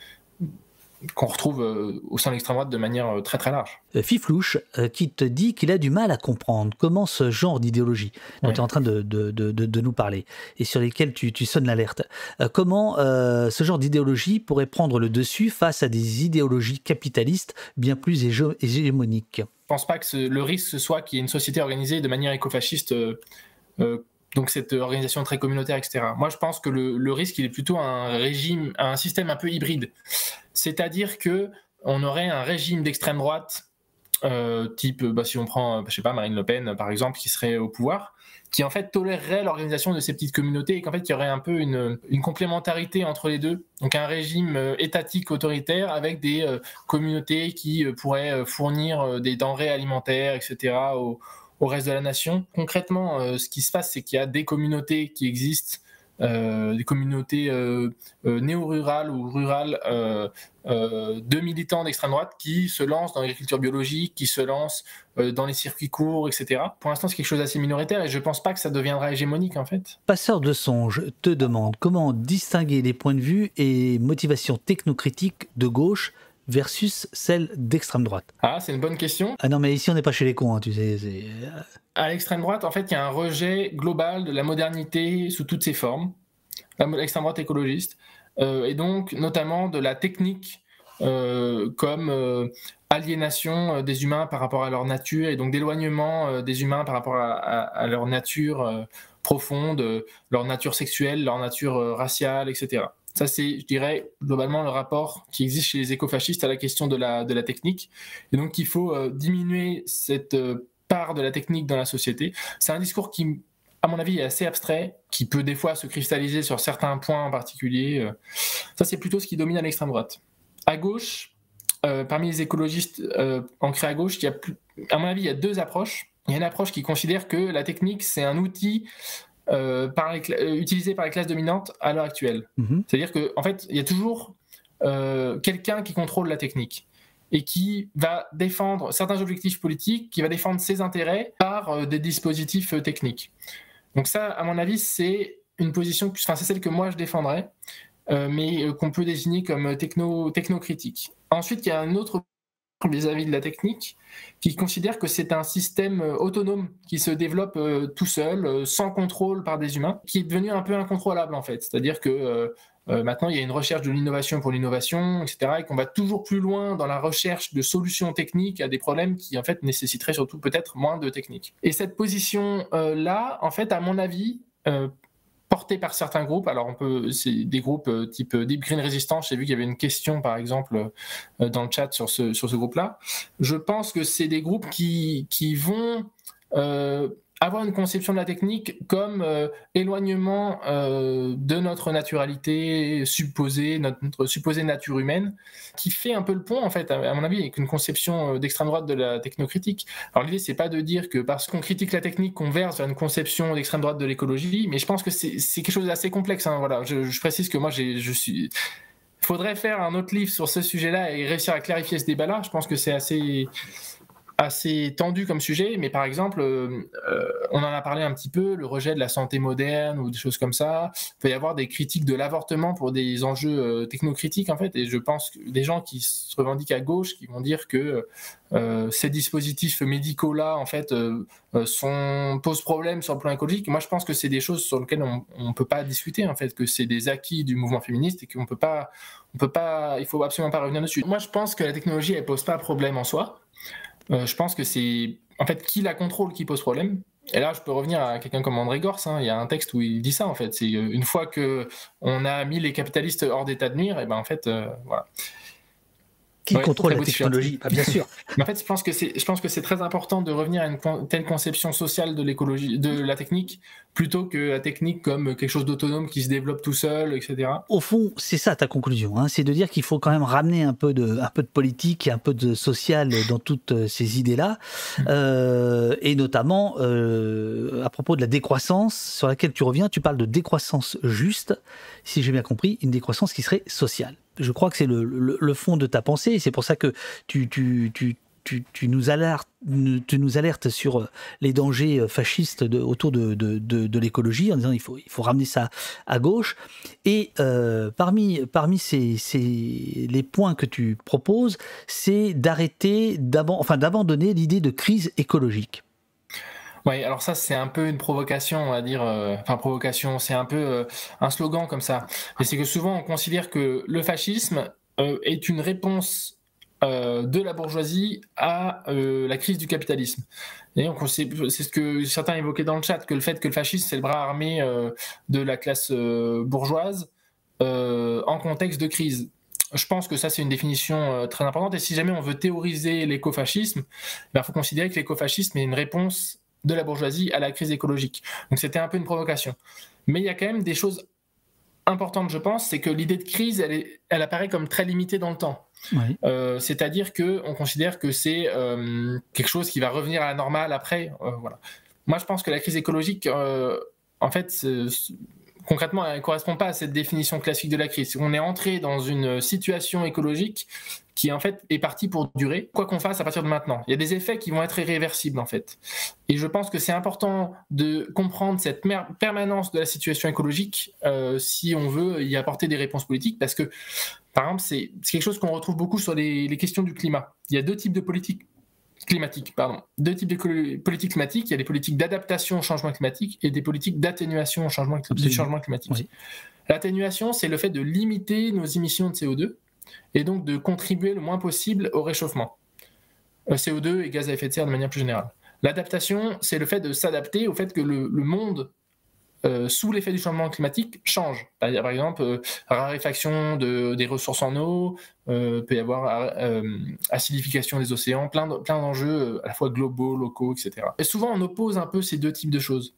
qu'on retrouve euh, au sein de l'extrême droite de manière euh, très très large. Euh, Fiflouche, qui te dit qu'il a du mal à comprendre comment ce genre d'idéologie dont tu es en train de, de, de, nous parler et sur lesquels tu, tu sonnes l'alerte, comment ce genre d'idéologie pourrait prendre le dessus face à des idéologies capitalistes bien plus hégémoniques? Je pense pas que le risque ce soit qu'il y ait une société organisée de manière écofasciste donc cette organisation très communautaire, etc. Moi, je pense que le, risque, il est plutôt un régime, un système un peu hybride. C'est-à-dire que on aurait un régime d'extrême droite, euh, type, bah, si on prend, je sais pas, Marine Le Pen, par exemple, qui serait au pouvoir, qui en fait tolérerait l'organisation de ces petites communautés et qu'en fait il y aurait un peu une, complémentarité entre les deux. Donc un régime euh, étatique autoritaire avec des euh, communautés qui pourraient fournir des denrées alimentaires, etc. au reste de la nation. Concrètement, ce qui se passe, c'est qu'il y a des communautés qui existent, des communautés euh, néo-rurales ou rurales de militants d'extrême droite qui se lancent dans l'agriculture biologique, qui se lancent dans les circuits courts, etc. Pour l'instant, c'est quelque chose d'assez minoritaire et je ne pense pas que ça deviendra hégémonique en fait. Passeur de songe te demande comment distinguer les points de vue et motivations technocritiques de gauche versus celle d'extrême droite Ah, c'est une bonne question. Ah non, mais ici, on n'est pas chez les cons, hein, tu sais. Euh. À l'extrême droite, en fait, il y a un rejet global de la modernité sous toutes ses formes, l'extrême droite écologiste, euh, et donc notamment de la technique euh, comme aliénation des humains par rapport à leur nature, et donc d'éloignement des humains par rapport à leur nature profonde, leur nature sexuelle, leur nature raciale, etc. Ça, c'est, je dirais, globalement le rapport qui existe chez les écofascistes à la question de la, de la technique. Et donc, il faut euh, diminuer cette euh, part de la technique dans la société. C'est un discours qui, à mon avis, est assez abstrait, qui peut des fois se cristalliser sur certains points en particulier. Euh. Ça, c'est plutôt ce qui domine à l'extrême droite. À gauche, parmi les écologistes ancrés à gauche, il y a à mon avis, il y a deux approches. Il y a une approche qui considère que la technique, c'est un outil euh, par euh, utilisé par les classes dominantes à l'heure actuelle. Mhm. C'est-à-dire qu'en en fait, il y a toujours euh, quelqu'un qui contrôle la technique et qui va défendre certains objectifs politiques, qui va défendre ses intérêts par des dispositifs techniques. Donc ça, à mon avis, c'est une position, enfin c'est celle que moi je défendrais, mais qu'on peut désigner comme techno, technocritique. Ensuite, il y a un autre vis-à-vis de la technique, qui considère que c'est un système euh, autonome qui se développe euh, tout seul, euh, sans contrôle par des humains, qui est devenu un peu incontrôlable en fait. C'est-à-dire que maintenant il y a une recherche de l'innovation pour l'innovation, etc., et qu'on va toujours plus loin dans la recherche de solutions techniques à des problèmes qui en fait nécessiteraient surtout peut-être moins de technique. Et cette position-là, en fait, à mon avis, porté par certains groupes. Alors, on peut, c'est des groupes type Deep Green Resistance. J'ai vu qu'il y avait une question, par exemple, dans le chat sur ce, sur ce groupe-là. Je pense que c'est des groupes qui, qui vont avoir une conception de la technique comme euh, éloignement euh, de notre naturalité supposée, notre, supposée nature humaine, qui fait un peu le pont, en fait, à, mon avis, avec une conception euh, d'extrême droite de la technocritique. Alors l'idée, c'est pas de dire que parce qu'on critique la technique, qu'on verse vers une conception d'extrême droite de l'écologie, mais je pense que c'est quelque chose d'assez complexe. Hein, voilà. Je, précise que moi, je suis... Il faudrait faire un autre livre sur ce sujet-là et réussir à clarifier ce débat-là. Je pense que c'est assez assez tendu comme sujet, mais par exemple, euh, euh, on en a parlé un petit peu, le rejet de la santé moderne ou des choses comme ça. Il peut y avoir des critiques de l'avortement pour des enjeux euh, technocritiques, en fait, et je pense que des gens qui se revendiquent à gauche, qui vont dire que ces dispositifs médicaux-là, en fait, posent problème sur le plan écologique. Moi, je pense que c'est des choses sur lesquelles on ne peut pas discuter, en fait, que c'est des acquis du mouvement féministe et qu'on peut pas, on peut pas, il faut absolument pas revenir dessus. Moi, je pense que la technologie, elle pose pas problème en soi. Euh, je pense que c'est en fait qui la contrôle qui pose problème? Et là, je peux revenir à quelqu'un comme André Gors. Hein. Il y a un texte où il dit ça en fait. C'est euh, une fois que on a mis les capitalistes hors d'état de nuire, et ben en fait, euh, voilà qui contrôle la technologie, bien sûr. Mais en fait, je pense que c'est, je pense que c'est très important de revenir à une telle conception sociale de l'écologie, de la technique, plutôt que la technique comme quelque chose d'autonome qui se développe tout seul, etc. Au fond, c'est ça ta conclusion, hein, c'est de dire qu'il faut quand même ramener un peu de, un peu de politique et un peu de social dans toutes euh, ces idées-là, mm. euh, et notamment euh, à propos de la décroissance sur laquelle tu reviens, tu parles de décroissance juste, si j'ai bien compris, une décroissance qui serait sociale je crois que c'est le, fond de ta pensée. C'est pour ça que tu, nous alertes, sur euh, les dangers euh, fascistes autour de, l'écologie en disant il faut, ramener ça à gauche. Et euh, parmi, ces, les points que tu proposes, c'est d'arrêter, enfin, d'abandonner l'idée de crise écologique. Oui, alors ça c'est un peu une provocation, on va dire, euh, enfin provocation, c'est un peu euh, un slogan comme ça. Mais c'est que souvent on considère que le fascisme euh, est une réponse de la bourgeoisie à la crise du capitalisme. Et c'est ce que certains évoquaient dans le chat, que le fait que le fascisme c'est le bras armé de la classe bourgeoise en contexte de crise. Je pense que ça, c'est une définition très importante. Et si jamais on veut théoriser l'écofascisme, il ben, faut considérer que l'écofascisme est une réponse de la bourgeoisie à la crise écologique. Donc c'était un peu une provocation. Mais il y a quand même des choses importantes, je pense, c'est que l'idée de crise, elle, apparaît comme très limitée dans le temps. Euh, c'est-à-dire qu'on considère que c'est euh, quelque chose qui va revenir à la normale après. Euh, voilà. Moi, je pense que la crise écologique, en fait, concrètement, elle ne correspond pas à cette définition classique de la crise. On est entré dans une situation écologique qui en fait est partie pour durer, quoi qu'on fasse à partir de maintenant. Il y a des effets qui vont être irréversibles en fait. Et je pense que c'est important de comprendre cette permanence de la situation écologique euh, si on veut y apporter des réponses politiques, parce que par exemple, c'est quelque chose qu'on retrouve beaucoup sur les, questions du climat. Il y a deux types de politiques climatiques, pardon. Deux types de politiques climatiques. Il y a des politiques d'adaptation au changement climatique et des politiques d'atténuation au changement, changement climatique. L'atténuation, c'est le fait de limiter nos émissions de CO2 et donc de contribuer le moins possible au réchauffement. Euh, CO2 et gaz à effet de serre de manière plus générale. L'adaptation, c'est le fait de s'adapter au fait que le, monde, euh, sous l'effet du changement climatique, change. Par exemple, euh, raréfaction de, des ressources en eau, peut y avoir acidification des océans, plein d'enjeux à la fois globaux, locaux, etc. Et souvent, on oppose un peu ces deux types de choses.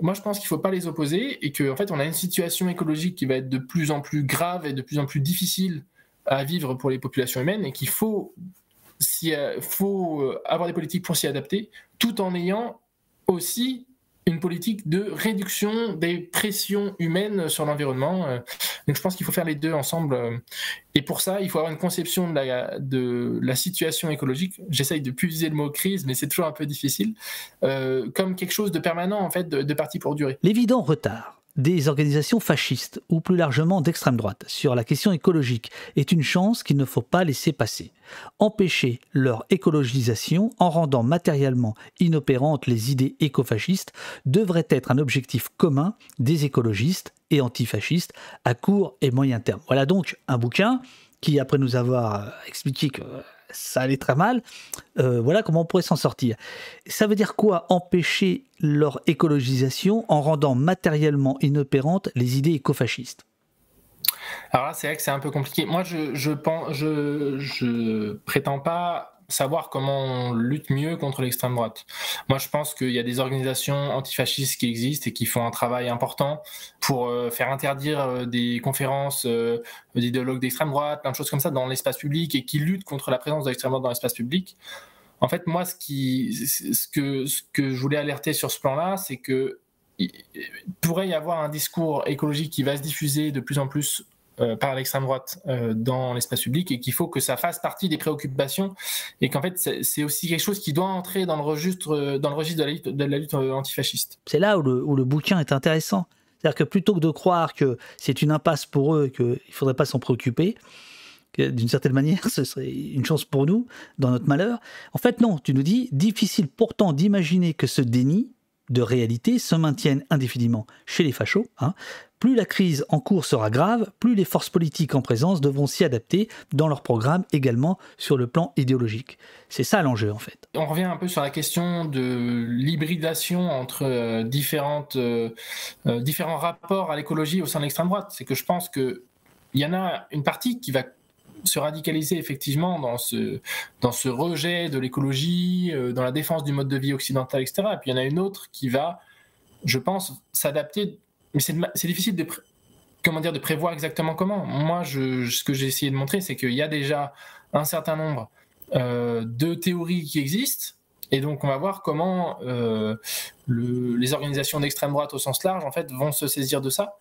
Moi, je pense qu'il ne faut pas les opposer et qu'en en fait, on a une situation écologique qui va être de plus en plus grave et de plus en plus difficile à vivre pour les populations humaines et qu'il faut, faut euh, avoir des politiques pour s'y adapter, tout en ayant aussi une politique de réduction des pressions humaines sur l'environnement. Euh. Donc je pense qu'il faut faire les deux ensemble. Euh. Et pour ça, il faut avoir une conception de la, situation écologique. J'essaye de plus utiliser le mot crise, mais c'est toujours un peu difficile. comme quelque chose de permanent, en fait, de, de parti pour durer. L'évident retard des organisations fascistes ou plus largement d'extrême droite sur la question écologique est une chance qu'il ne faut pas laisser passer. Empêcher leur écologisation en rendant matériellement inopérantes les idées écofascistes devrait être un objectif commun des écologistes et antifascistes à court et moyen terme. Voilà donc un bouquin qui, après nous avoir expliqué que ça allait très mal. Euh, voilà comment on pourrait s'en sortir. Ça veut dire quoi Empêcher leur écologisation en rendant matériellement inopérantes les idées écofascistes? Alors là, c'est vrai que c'est un peu compliqué. Moi, je, je pense, je, je prétends pas savoir comment on lutte mieux contre l'extrême droite. Moi, je pense qu'il y a des organisations antifascistes qui existent et qui font un travail important pour euh, faire interdire euh, des conférences euh, d'idéologues d'extrême droite, plein de choses comme ça dans l'espace public et qui luttent contre la présence de l'extrême droite dans l'espace public. En fait, moi, ce, que, je voulais alerter sur ce plan-là, c'est que il pourrait y avoir un discours écologique qui va se diffuser de plus en plus par l'extrême droite euh, dans l'espace public et qu'il faut que ça fasse partie des préoccupations et qu'en fait c'est aussi quelque chose qui doit entrer dans le registre, euh, dans le registre de la lutte, antifasciste. C'est là où le, où le, bouquin est intéressant. C'est-à-dire que plutôt que de croire que c'est une impasse pour eux et qu'il ne faudrait pas s'en préoccuper, d'une certaine manière, ce serait une chance pour nous dans notre malheur. En fait, non, tu nous dis, difficile pourtant d'imaginer que ce déni de réalité se maintienne indéfiniment chez les fachos, hein, plus la crise en cours sera grave, plus les forces politiques en présence devront s'y adapter dans leur programme également sur le plan idéologique. C'est ça l'enjeu en fait. On revient un peu sur la question de l'hybridation entre euh, différentes, euh, euh, différents rapports à l'écologie au sein de l'extrême droite. C'est que je pense qu'il y en a une partie qui va se radicaliser effectivement dans ce, dans ce rejet de l'écologie, dans la défense du mode de vie occidental, etc. Et puis il y en a une autre qui va, je pense, s'adapter mais c'est difficile de, comment dire, de prévoir exactement comment. Moi, je, ce que j'ai essayé de montrer, c'est qu'il y a déjà un certain nombre euh, de théories qui existent. Et donc, on va voir comment euh, le, les organisations d'extrême droite au sens large, en fait, vont se saisir de ça.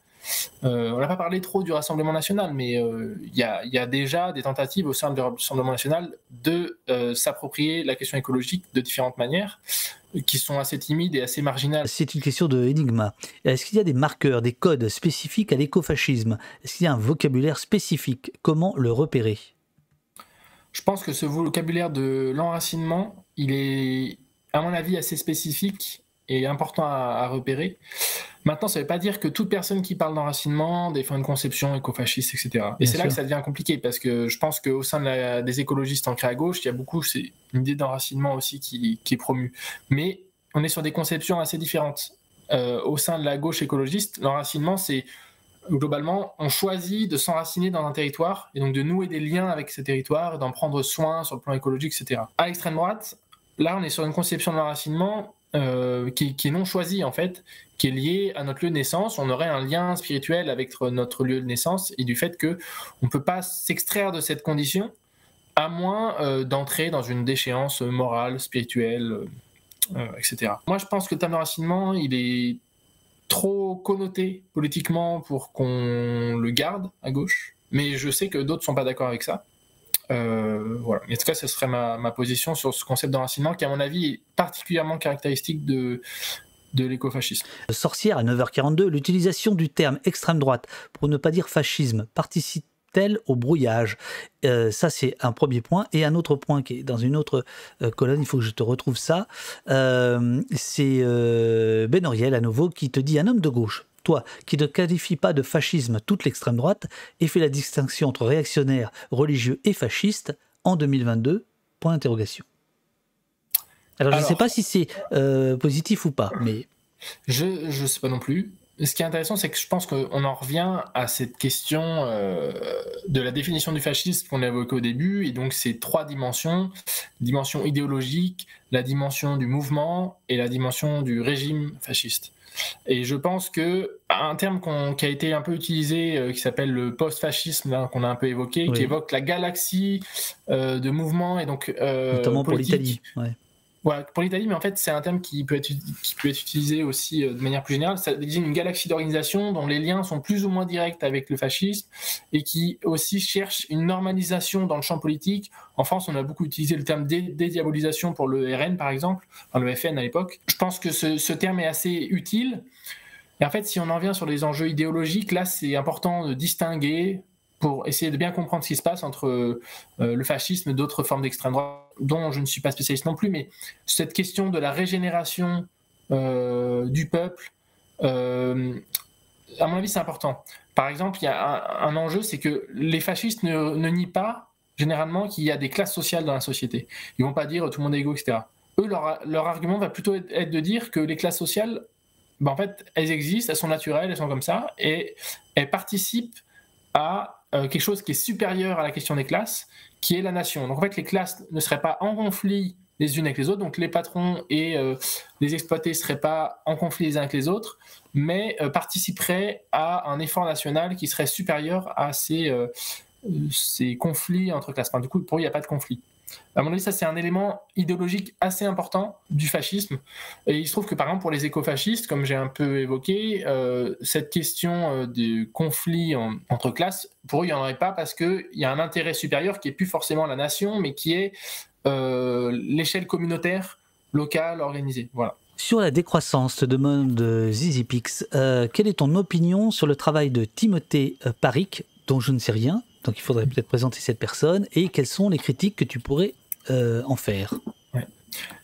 Euh, on n'a pas parlé trop du Rassemblement national, mais il y, y, a déjà des tentatives au sein du Rassemblement national de s'approprier la question écologique de différentes manières qui sont assez timides et assez marginales. C'est une question de énigme. Est-ce qu'il y a des marqueurs, des codes spécifiques à l'écofascisme? Est-ce qu'il y a un vocabulaire spécifique? Comment le repérer? Je pense que ce vocabulaire de l'enracinement, il est, à mon avis, assez spécifique et important à, repérer. Maintenant, ça ne veut pas dire que toute personne qui parle d'enracinement défend une conception écofasciste, etc. Et c'est là que ça devient compliqué, parce que je pense qu'au sein des écologistes ancrés à gauche, il y a beaucoup, c'est une idée d'enracinement aussi qui, est promue. Mais on est sur des conceptions assez différentes. Euh, au sein de la gauche écologiste, l'enracinement, c'est globalement, on choisit de s'enraciner dans un territoire et donc de nouer des liens avec ce territoire, d'en prendre soin sur le plan écologique, etc. À l'extrême droite, là, on est sur une conception de l'enracinement euh, qui, est non choisi en fait, qui est lié à notre lieu de naissance. On aurait un lien spirituel avec notre lieu de naissance et du fait que on peut pas s'extraire de cette condition à moins euh, d'entrer dans une déchéance morale, spirituelle, euh, etc. Moi, je pense que le terme d'enracinement, il est trop connoté politiquement pour qu'on le garde à gauche, mais je sais que d'autres sont pas d'accord avec ça. Euh, voilà. en tout cas, ce serait ma, position sur ce concept d'enracinement qui, à mon avis, est particulièrement caractéristique de, de l'écofascisme. Sorcière à 9h42, l'utilisation du terme extrême droite, pour ne pas dire fascisme, participe-t-elle au brouillage? Euh, Ça, c'est un premier point. Et un autre point qui est dans une autre euh, colonne, il faut que je te retrouve ça. c'est Ben Oriel, à nouveau, qui te dit un homme de gauche toi qui ne qualifie pas de fascisme toute l'extrême droite et fait la distinction entre réactionnaires, religieux et fascistes en 2022 Point d'interrogation. Alors, je ne sais pas si c'est euh, positif ou pas, mais... Je ne sais pas non plus. Ce qui est intéressant, c'est que je pense qu'on en revient à cette question euh, de la définition du fascisme qu'on a évoqué au début, et donc ces trois dimensions, dimension idéologique, la dimension du mouvement et la dimension du régime fasciste. Et je pense que un terme qui a été un peu utilisé, euh, qui s'appelle le post-fascisme, qu'on a un peu évoqué, qui évoque la galaxie euh, de mouvements et donc euh, notamment pour l'Italie. Ouais pour l'Italie, mais en fait, c'est un terme qui peut être, utilisé aussi euh, de manière plus générale. Ça désigne une galaxie d'organisations dont les liens sont plus ou moins directs avec le fascisme et qui aussi cherche une normalisation dans le champ politique. En France, on a beaucoup utilisé le terme dédiabolisation pour le RN, par exemple, enfin, le FN à l'époque. Je pense que ce, ce terme est assez utile. Et en fait, si on en vient sur les enjeux idéologiques, là, c'est important de distinguer pour essayer de bien comprendre ce qui se passe entre euh, le fascisme et d'autres formes d'extrême droite, dont je ne suis pas spécialiste non plus, mais cette question de la régénération euh, du peuple, euh, à mon avis, c'est important. Par exemple, il y a un, enjeu, c'est que les fascistes ne, nient pas généralement qu'il y a des classes sociales dans la société. Ils vont pas dire tout le monde est égaux, etc. Eux, leur, leur argument va plutôt être de dire que les classes sociales, ben, en fait, elles existent, elles sont naturelles, elles sont comme ça, et elles participent à euh, quelque chose qui est supérieur à la question des classes, qui est la nation. Donc en fait, les classes ne seraient pas en conflit les unes avec les autres, donc les patrons et euh, les exploités ne seraient pas en conflit les uns avec les autres, mais euh, participeraient à un effort national qui serait supérieur à ces, ces conflits entre classes. Du coup, pour eux, il n'y a pas de conflit. À mon avis, ça c'est un élément idéologique assez important du fascisme. Et il se trouve que par exemple pour les écofascistes, comme j'ai un peu évoqué, euh, cette question euh, du conflit entre classes, pour eux il n'y en aurait pas parce qu'il y a un intérêt supérieur qui est plus forcément la nation, mais qui est euh, l'échelle communautaire, locale, organisée. Voilà. Sur la décroissance, te demande Zizipix, quelle est ton opinion sur le travail de Timothée Paric, dont je ne sais rien, donc il faudrait peut-être présenter cette personne et quelles sont les critiques que tu pourrais euh, en faire.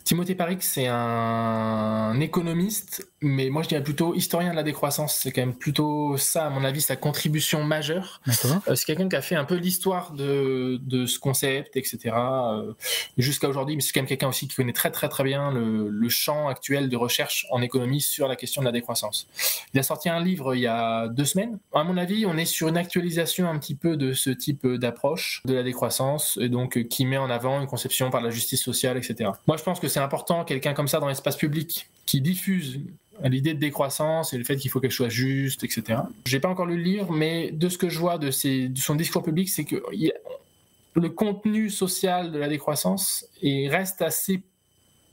Timothée Paric, c'est un économiste, mais moi je dirais plutôt historien de la décroissance. C'est quand même plutôt ça, à mon avis, sa contribution majeure. Euh, c'est quelqu'un qui a fait un peu l'histoire de, de, ce concept, etc. Euh, jusqu'à aujourd'hui, mais c'est quand même quelqu'un aussi qui connaît très très très bien le, le, champ actuel de recherche en économie sur la question de la décroissance. Il a sorti un livre il y a deux semaines. À mon avis, on est sur une actualisation un petit peu de ce type d'approche de la décroissance, et donc euh, qui met en avant une conception par la justice sociale, etc. Moi, je pense que c'est important, quelqu'un comme ça dans l'espace public, qui diffuse l'idée de décroissance et le fait qu'il faut quelque chose juste, etc. J'ai pas encore lu le livre, mais de ce que je vois de, son discours public, c'est que le contenu social de la décroissance reste assez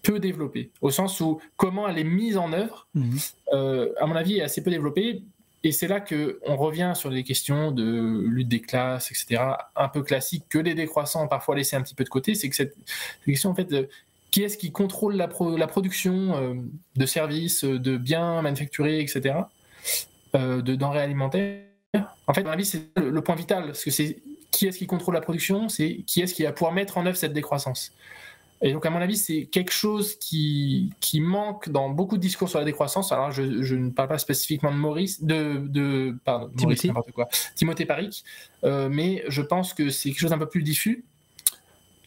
peu développé, au sens où comment elle est mise en œuvre, mhm. euh, à mon avis, est assez peu développée. Et c'est là que on revient sur les questions de lutte des classes, etc., un peu classiques que les décroissants ont parfois laissé un petit peu de côté. C'est que cette question en fait qui est-ce qui contrôle la, la production euh, de services, euh, de biens manufacturés, etc., euh, de denrées alimentaires? En fait, à mon avis, c'est le, point vital, parce que c'est qui est-ce qui contrôle la production, c'est qui est-ce qui va pouvoir mettre en œuvre cette décroissance. Et donc, à mon avis, c'est quelque chose qui, qui manque dans beaucoup de discours sur la décroissance. Alors, je, je ne parle pas spécifiquement de Maurice, de, de pardon, Maurice, n'importe quoi, Timothée Paric, mais je pense que c'est quelque chose d'un peu plus diffus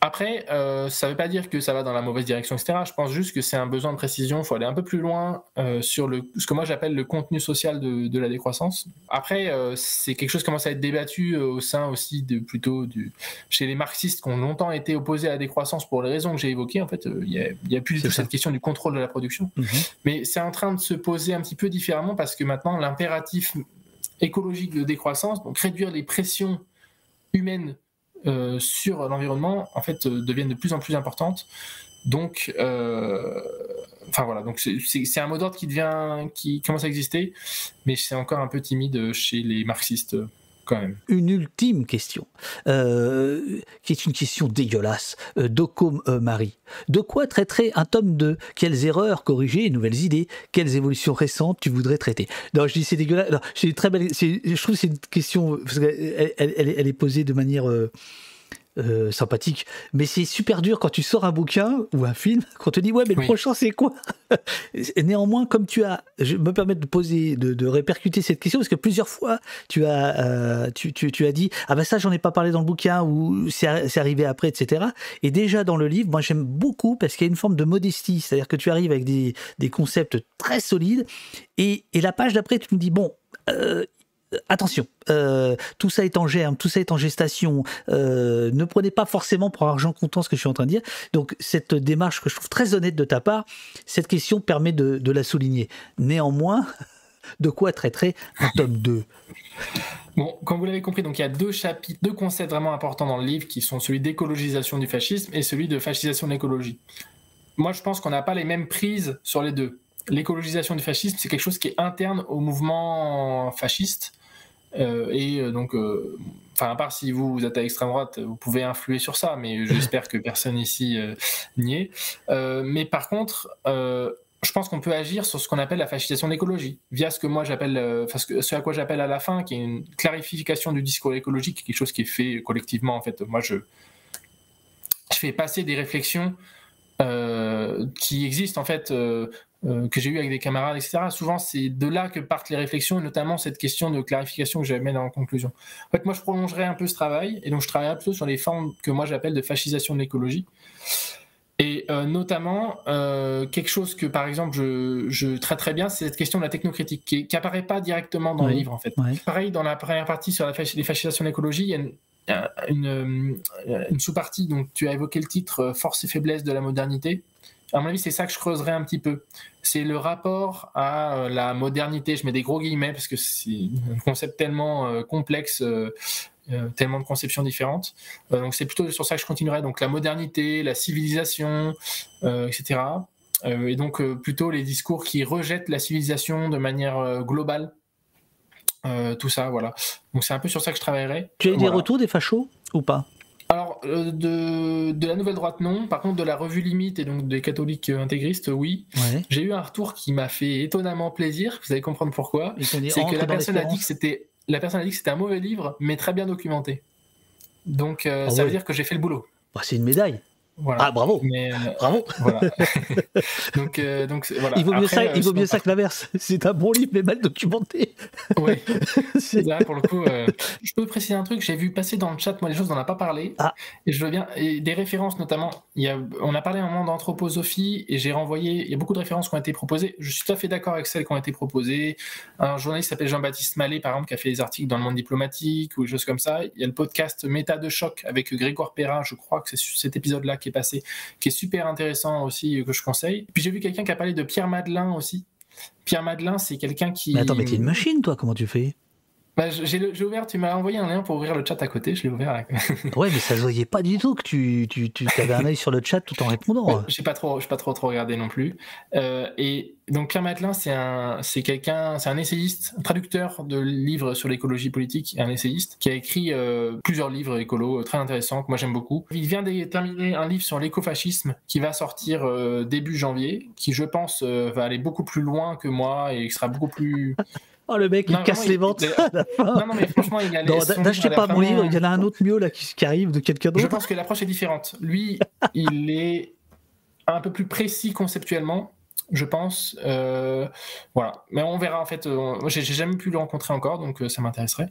après, euh, ça ne veut pas dire que ça va dans la mauvaise direction, etc. Je pense juste que c'est un besoin de précision. Il faut aller un peu plus loin euh, sur le, ce que moi j'appelle le contenu social de, la décroissance. Après, euh, c'est quelque chose qui commence à être débattu au sein aussi de plutôt du, chez les marxistes qui ont longtemps été opposés à la décroissance pour les raisons que j'ai évoquées. En fait, il y, a, plus de cette question du contrôle de la production. Mhm. Mais c'est en train de se poser un petit peu différemment parce que maintenant l'impératif écologique de décroissance, donc réduire les pressions humaines euh, sur l'environnement en fait euh, deviennent de plus en plus importantes. Donc, euh, enfin voilà, donc c'est un mot d'ordre qui devient, qui commence à exister, mais c'est encore un peu timide chez les marxistes une ultime question, euh, qui est une question dégueulasse. Euh, Docom euh, Marie. De quoi traiterait un tome 2 Quelles erreurs corriger, nouvelles idées? Quelles évolutions récentes tu voudrais traiter? Non, je dis c'est dégueulasse. Non, très belle. Je trouve que c'est une question. Parce elle, elle, est posée de manière. Euh, sympathique, mais c'est super dur quand tu sors un bouquin ou un film, qu'on te dit ouais mais le prochain c'est quoi? Néanmoins, comme tu as, je me permets de poser, de, répercuter cette question parce que plusieurs fois tu as, euh, tu, tu, as dit ah ben ça j'en ai pas parlé dans le bouquin ou c'est arrivé après, etc. Et déjà dans le livre, moi j'aime beaucoup parce qu'il y a une forme de modestie, c'est-à-dire que tu arrives avec des, des concepts très solides et, et la page d'après tu me dis bon euh, attention, euh, tout ça est en germe, tout ça est en gestation. Euh, ne prenez pas forcément pour argent comptant ce que je suis en train de dire. Donc cette démarche que je trouve très honnête de ta part, cette question permet de, la souligner. Néanmoins, de quoi traiterait un tome 2 Bon, comme vous l'avez compris, donc il y a deux chapitres, deux concepts vraiment importants dans le livre qui sont celui d'écologisation du fascisme et celui de fascisation de l'écologie. Moi, je pense qu'on n'a pas les mêmes prises sur les deux. L'écologisation du fascisme, c'est quelque chose qui est interne au mouvement fasciste et euh, donc, euh, enfin, à part si vous, êtes à l'extrême droite, vous pouvez influer sur ça, mais j'espère que personne ici n'y est. mais par contre, je pense qu'on peut agir sur ce qu'on appelle la fascisation d'écologie, via ce que moi j'appelle, ce à quoi j'appelle à la fin, qui est une clarification du discours écologique, quelque chose qui est fait collectivement. En fait, moi, je, je fais passer des réflexions qui existent en fait que j'ai eu avec des camarades, etc. Souvent, c'est de là que partent les réflexions, et notamment cette question de clarification que j'avais dans la conclusion. En fait, moi, je prolongerai un peu ce travail, et donc je travaillerai plutôt sur les formes que moi j'appelle de fascisation de l'écologie. Et euh, notamment, euh, quelque chose que, par exemple, je, je traite bien, c'est cette question de la technocritique, qui n'apparaît pas directement dans le livre, en fait. Pareil, dans la première partie sur la les fascisations de l'écologie, il y a une, euh, une, sous-partie, donc tu as évoqué le titre Force et faiblesse de la modernité. À mon avis, c'est ça que je creuserai un petit peu. C'est le rapport à la modernité, je mets des gros guillemets parce que c'est un concept tellement complexe euh, tellement de conceptions différentes. Euh, donc c'est plutôt sur ça que je continuerai. Donc la modernité, la civilisation, euh, etc. et donc plutôt les discours qui rejettent la civilisation de manière globale. tout ça, voilà. Donc c'est un peu sur ça que je travaillerai. Tu as eu des retours des fachos ou pas? Alors, de, de, la nouvelle droite, non. Par contre, de la revue Limite et donc des catholiques intégristes, oui. J'ai eu un retour qui m'a fait étonnamment plaisir. Vous allez comprendre pourquoi. C'est que la personne a dit que c'était la personne a dit que c'était un mauvais livre, mais très bien documenté. Donc euh, ah ça veut dire que j'ai fait le boulot. Bah, c'est une médaille. Ah bravo, euh, bravo. Voilà. donc, euh, donc voilà. Il vaut mieux ça, il vaut mieux ça que l'inverse. C'est un bon livre mais mal documenté. oui. Là pour le coup, je peux préciser un truc. J'ai vu passer dans le chat moi les choses on n'a pas parlé. Ah. Et je veux bien et des références notamment. Il y a, on a parlé un moment d'anthroposophie et j'ai renvoyé. Il y a beaucoup de références qui ont été proposées. Je suis tout à fait d'accord avec celles qui ont été proposées. Un journaliste s'appelle Jean-Baptiste Mallet par exemple qui a fait des articles dans le Monde diplomatique ou des choses comme ça. Il y a le podcast Méta de choc avec Grégoire Perrin. Je crois que c'est cet épisode-là qui est passé, qui est super intéressant aussi, que je conseille. Puis j'ai vu quelqu'un qui a parlé de Pierre Madelin aussi. Pierre Madelin, c'est quelqu'un qui. Mais attends, mais t'es une machine, toi, comment tu fais? Bah, j'ai ouvert, tu m'as envoyé un lien pour ouvrir le chat à côté, je l'ai ouvert. ouais, mais ça ne voyait pas du tout que tu, tu, tu avais un œil sur le chat tout en répondant. Je n'ai pas trop, pas trop, trop regardé non plus. Euh, et donc Pierre Matelin, c'est un, c'est quelqu'un, c'est un essayiste, un traducteur de livres sur l'écologie politique, un essayiste qui a écrit euh, plusieurs livres écolos très intéressants que moi j'aime beaucoup. Il vient de terminer un livre sur l'écofascisme qui va sortir euh, début janvier, qui je pense va aller beaucoup plus loin que moi et qui sera beaucoup plus Oh, le mec, il casse les ventes à la fin. Non, non, mais franchement, il y a. N'achetez pas mon livre, il y en a un autre mieux là qui, arrive de quelqu'un d'autre. Je pense que l'approche est différente. Lui, il est un peu plus précis conceptuellement, je pense. Euh, voilà. Mais on verra en fait. Euh, j'ai jamais pu le rencontrer encore, donc euh, ça m'intéresserait.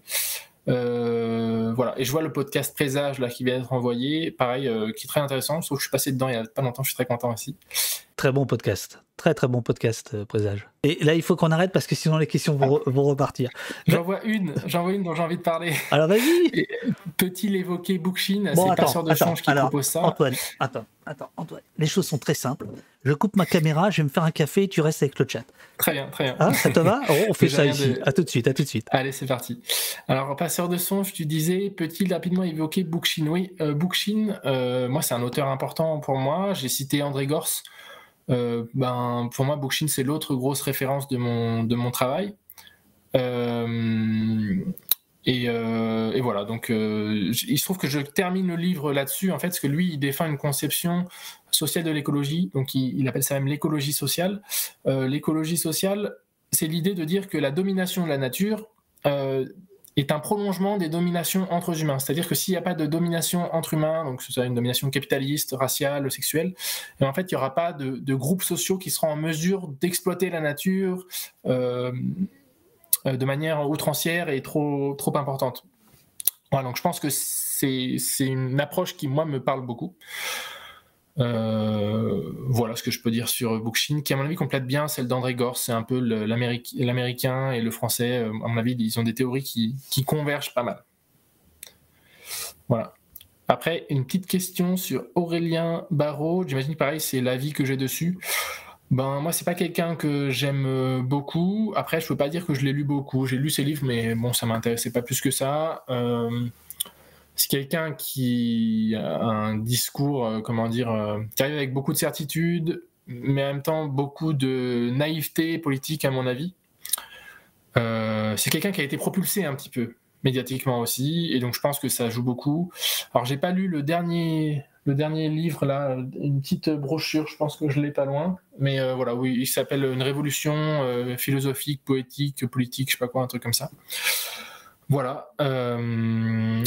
Euh, voilà, et je vois le podcast Présage là qui vient d'être envoyé, pareil, euh, qui est très intéressant. Sauf que je suis passé dedans il y a pas longtemps, je suis très content aussi. Très bon podcast, très très bon podcast euh, Présage. Et là, il faut qu'on arrête parce que sinon les questions vont, repartir. J'en vois une, j'en vois une dont j'ai envie de parler. Alors vas-y. Peut-il évoquer Bookchin C'est pas passeur de change qui propose ça. Antoine, attends, attends, Antoine. Les choses sont très simples. Je coupe ma caméra, je vais me faire un café et tu restes avec le chat. Très bien, très bien. Ah, ça te va oh, On fait ça ici. À tout de suite, à tout de suite. Allez, c'est parti. Alors, passeur de songe, tu disais, peut-il rapidement évoquer Bookchin Oui, euh, Bookchin, euh, moi, c'est un auteur important pour moi. J'ai cité André Gors. Euh, ben, pour moi, Bookchin, c'est l'autre grosse référence de mon, de mon travail. Et, et, voilà, donc il se trouve que je termine le livre là-dessus, en fait, parce que lui, il défend une conception social de l'écologie, donc il, appelle ça même l'écologie sociale. Euh, l'écologie sociale, c'est l'idée de dire que la domination de la nature euh, est un prolongement des dominations entre humains. C'est-à-dire que s'il n'y a pas de domination entre humains, donc ce soit une domination capitaliste, raciale, sexuelle, et en fait, il n'y aura pas de, groupes sociaux qui seront en mesure d'exploiter la nature euh, de manière outrancière et trop, trop importante. Voilà, donc je pense que c'est une approche qui, moi, me parle beaucoup. Euh, voilà ce que je peux dire sur Bookchin, qui à mon avis complète bien celle d'André Gors. C'est un peu l'américain et le français. Euh, à mon avis, ils ont des théories qui, convergent pas mal. Voilà. Après, une petite question sur Aurélien Barraud. J'imagine pareil, c'est l'avis que j'ai dessus. Ben moi, c'est pas quelqu'un que j'aime beaucoup. Après, je peux pas dire que je l'ai lu beaucoup. J'ai lu ses livres, mais bon, ça m'intéressait pas plus que ça. Euh, c'est quelqu'un qui a un discours, euh, comment dire, euh, qui arrive avec beaucoup de certitude, mais en même temps beaucoup de naïveté politique, à mon avis. Euh, c'est quelqu'un qui a été propulsé un petit peu médiatiquement aussi, et donc je pense que ça joue beaucoup. Alors j'ai pas lu le dernier, le dernier livre là, une petite brochure, je pense que je l'ai pas loin, mais voilà, oui, il s'appelle Une révolution philosophique, poétique, politique, je sais pas quoi, un truc comme ça. Voilà.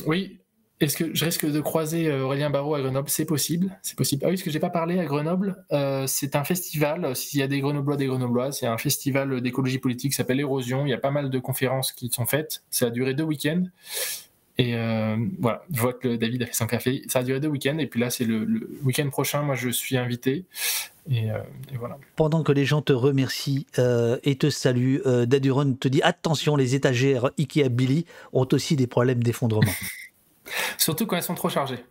oui, est-ce que je risque de croiser euh, Aurélien Barraud à Grenoble? C'est possible, c'est possible. Ah oui, parce que j'ai pas parlé à Grenoble. Euh, c'est un festival. S'il y a des Grenoblois, des Grenobloises, c'est un festival d'écologie politique qui s'appelle Érosion. Il y a pas mal de conférences qui sont faites. Ça a duré deux week-ends. Et euh, voilà, je vois que David a fait son café. Ça a duré deux week-ends. Et puis là, c'est le, week-end prochain. Moi, je suis invité. Et, voilà. Pendant que les gens te remercient et te saluent, Daduron te dit attention, les étagères Ikea Billy ont aussi des problèmes d'effondrement. Surtout quand elles sont trop chargées.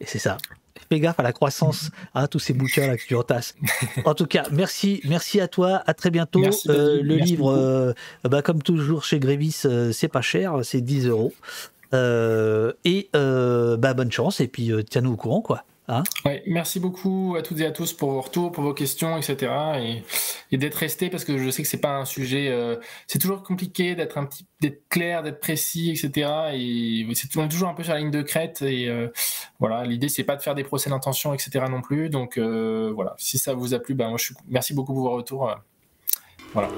Et c'est ça. Fais gaffe à la croissance, à tous ces bouquins là que tu entasses. En tout cas, merci, merci à toi, à très bientôt. Euh, le livre, euh, bah, comme toujours chez Grévis, euh, c'est pas cher, c'est 10 euros. et bah, bonne chance, et puis tiens-nous au courant, quoi. Hein merci beaucoup à toutes et à tous pour vos retours, pour vos questions, etc. Et, d'être resté parce que je sais que c'est pas un sujet. Euh, c'est toujours compliqué d'être un petit, d'être clair, d'être précis, etc. Et c'est toujours un peu sur la ligne de crête. Et euh, voilà, l'idée c'est pas de faire des procès d'intention, etc. non plus. Donc euh, voilà, si ça vous a plu, ben moi je suis. Merci beaucoup pour vos retours. voilà.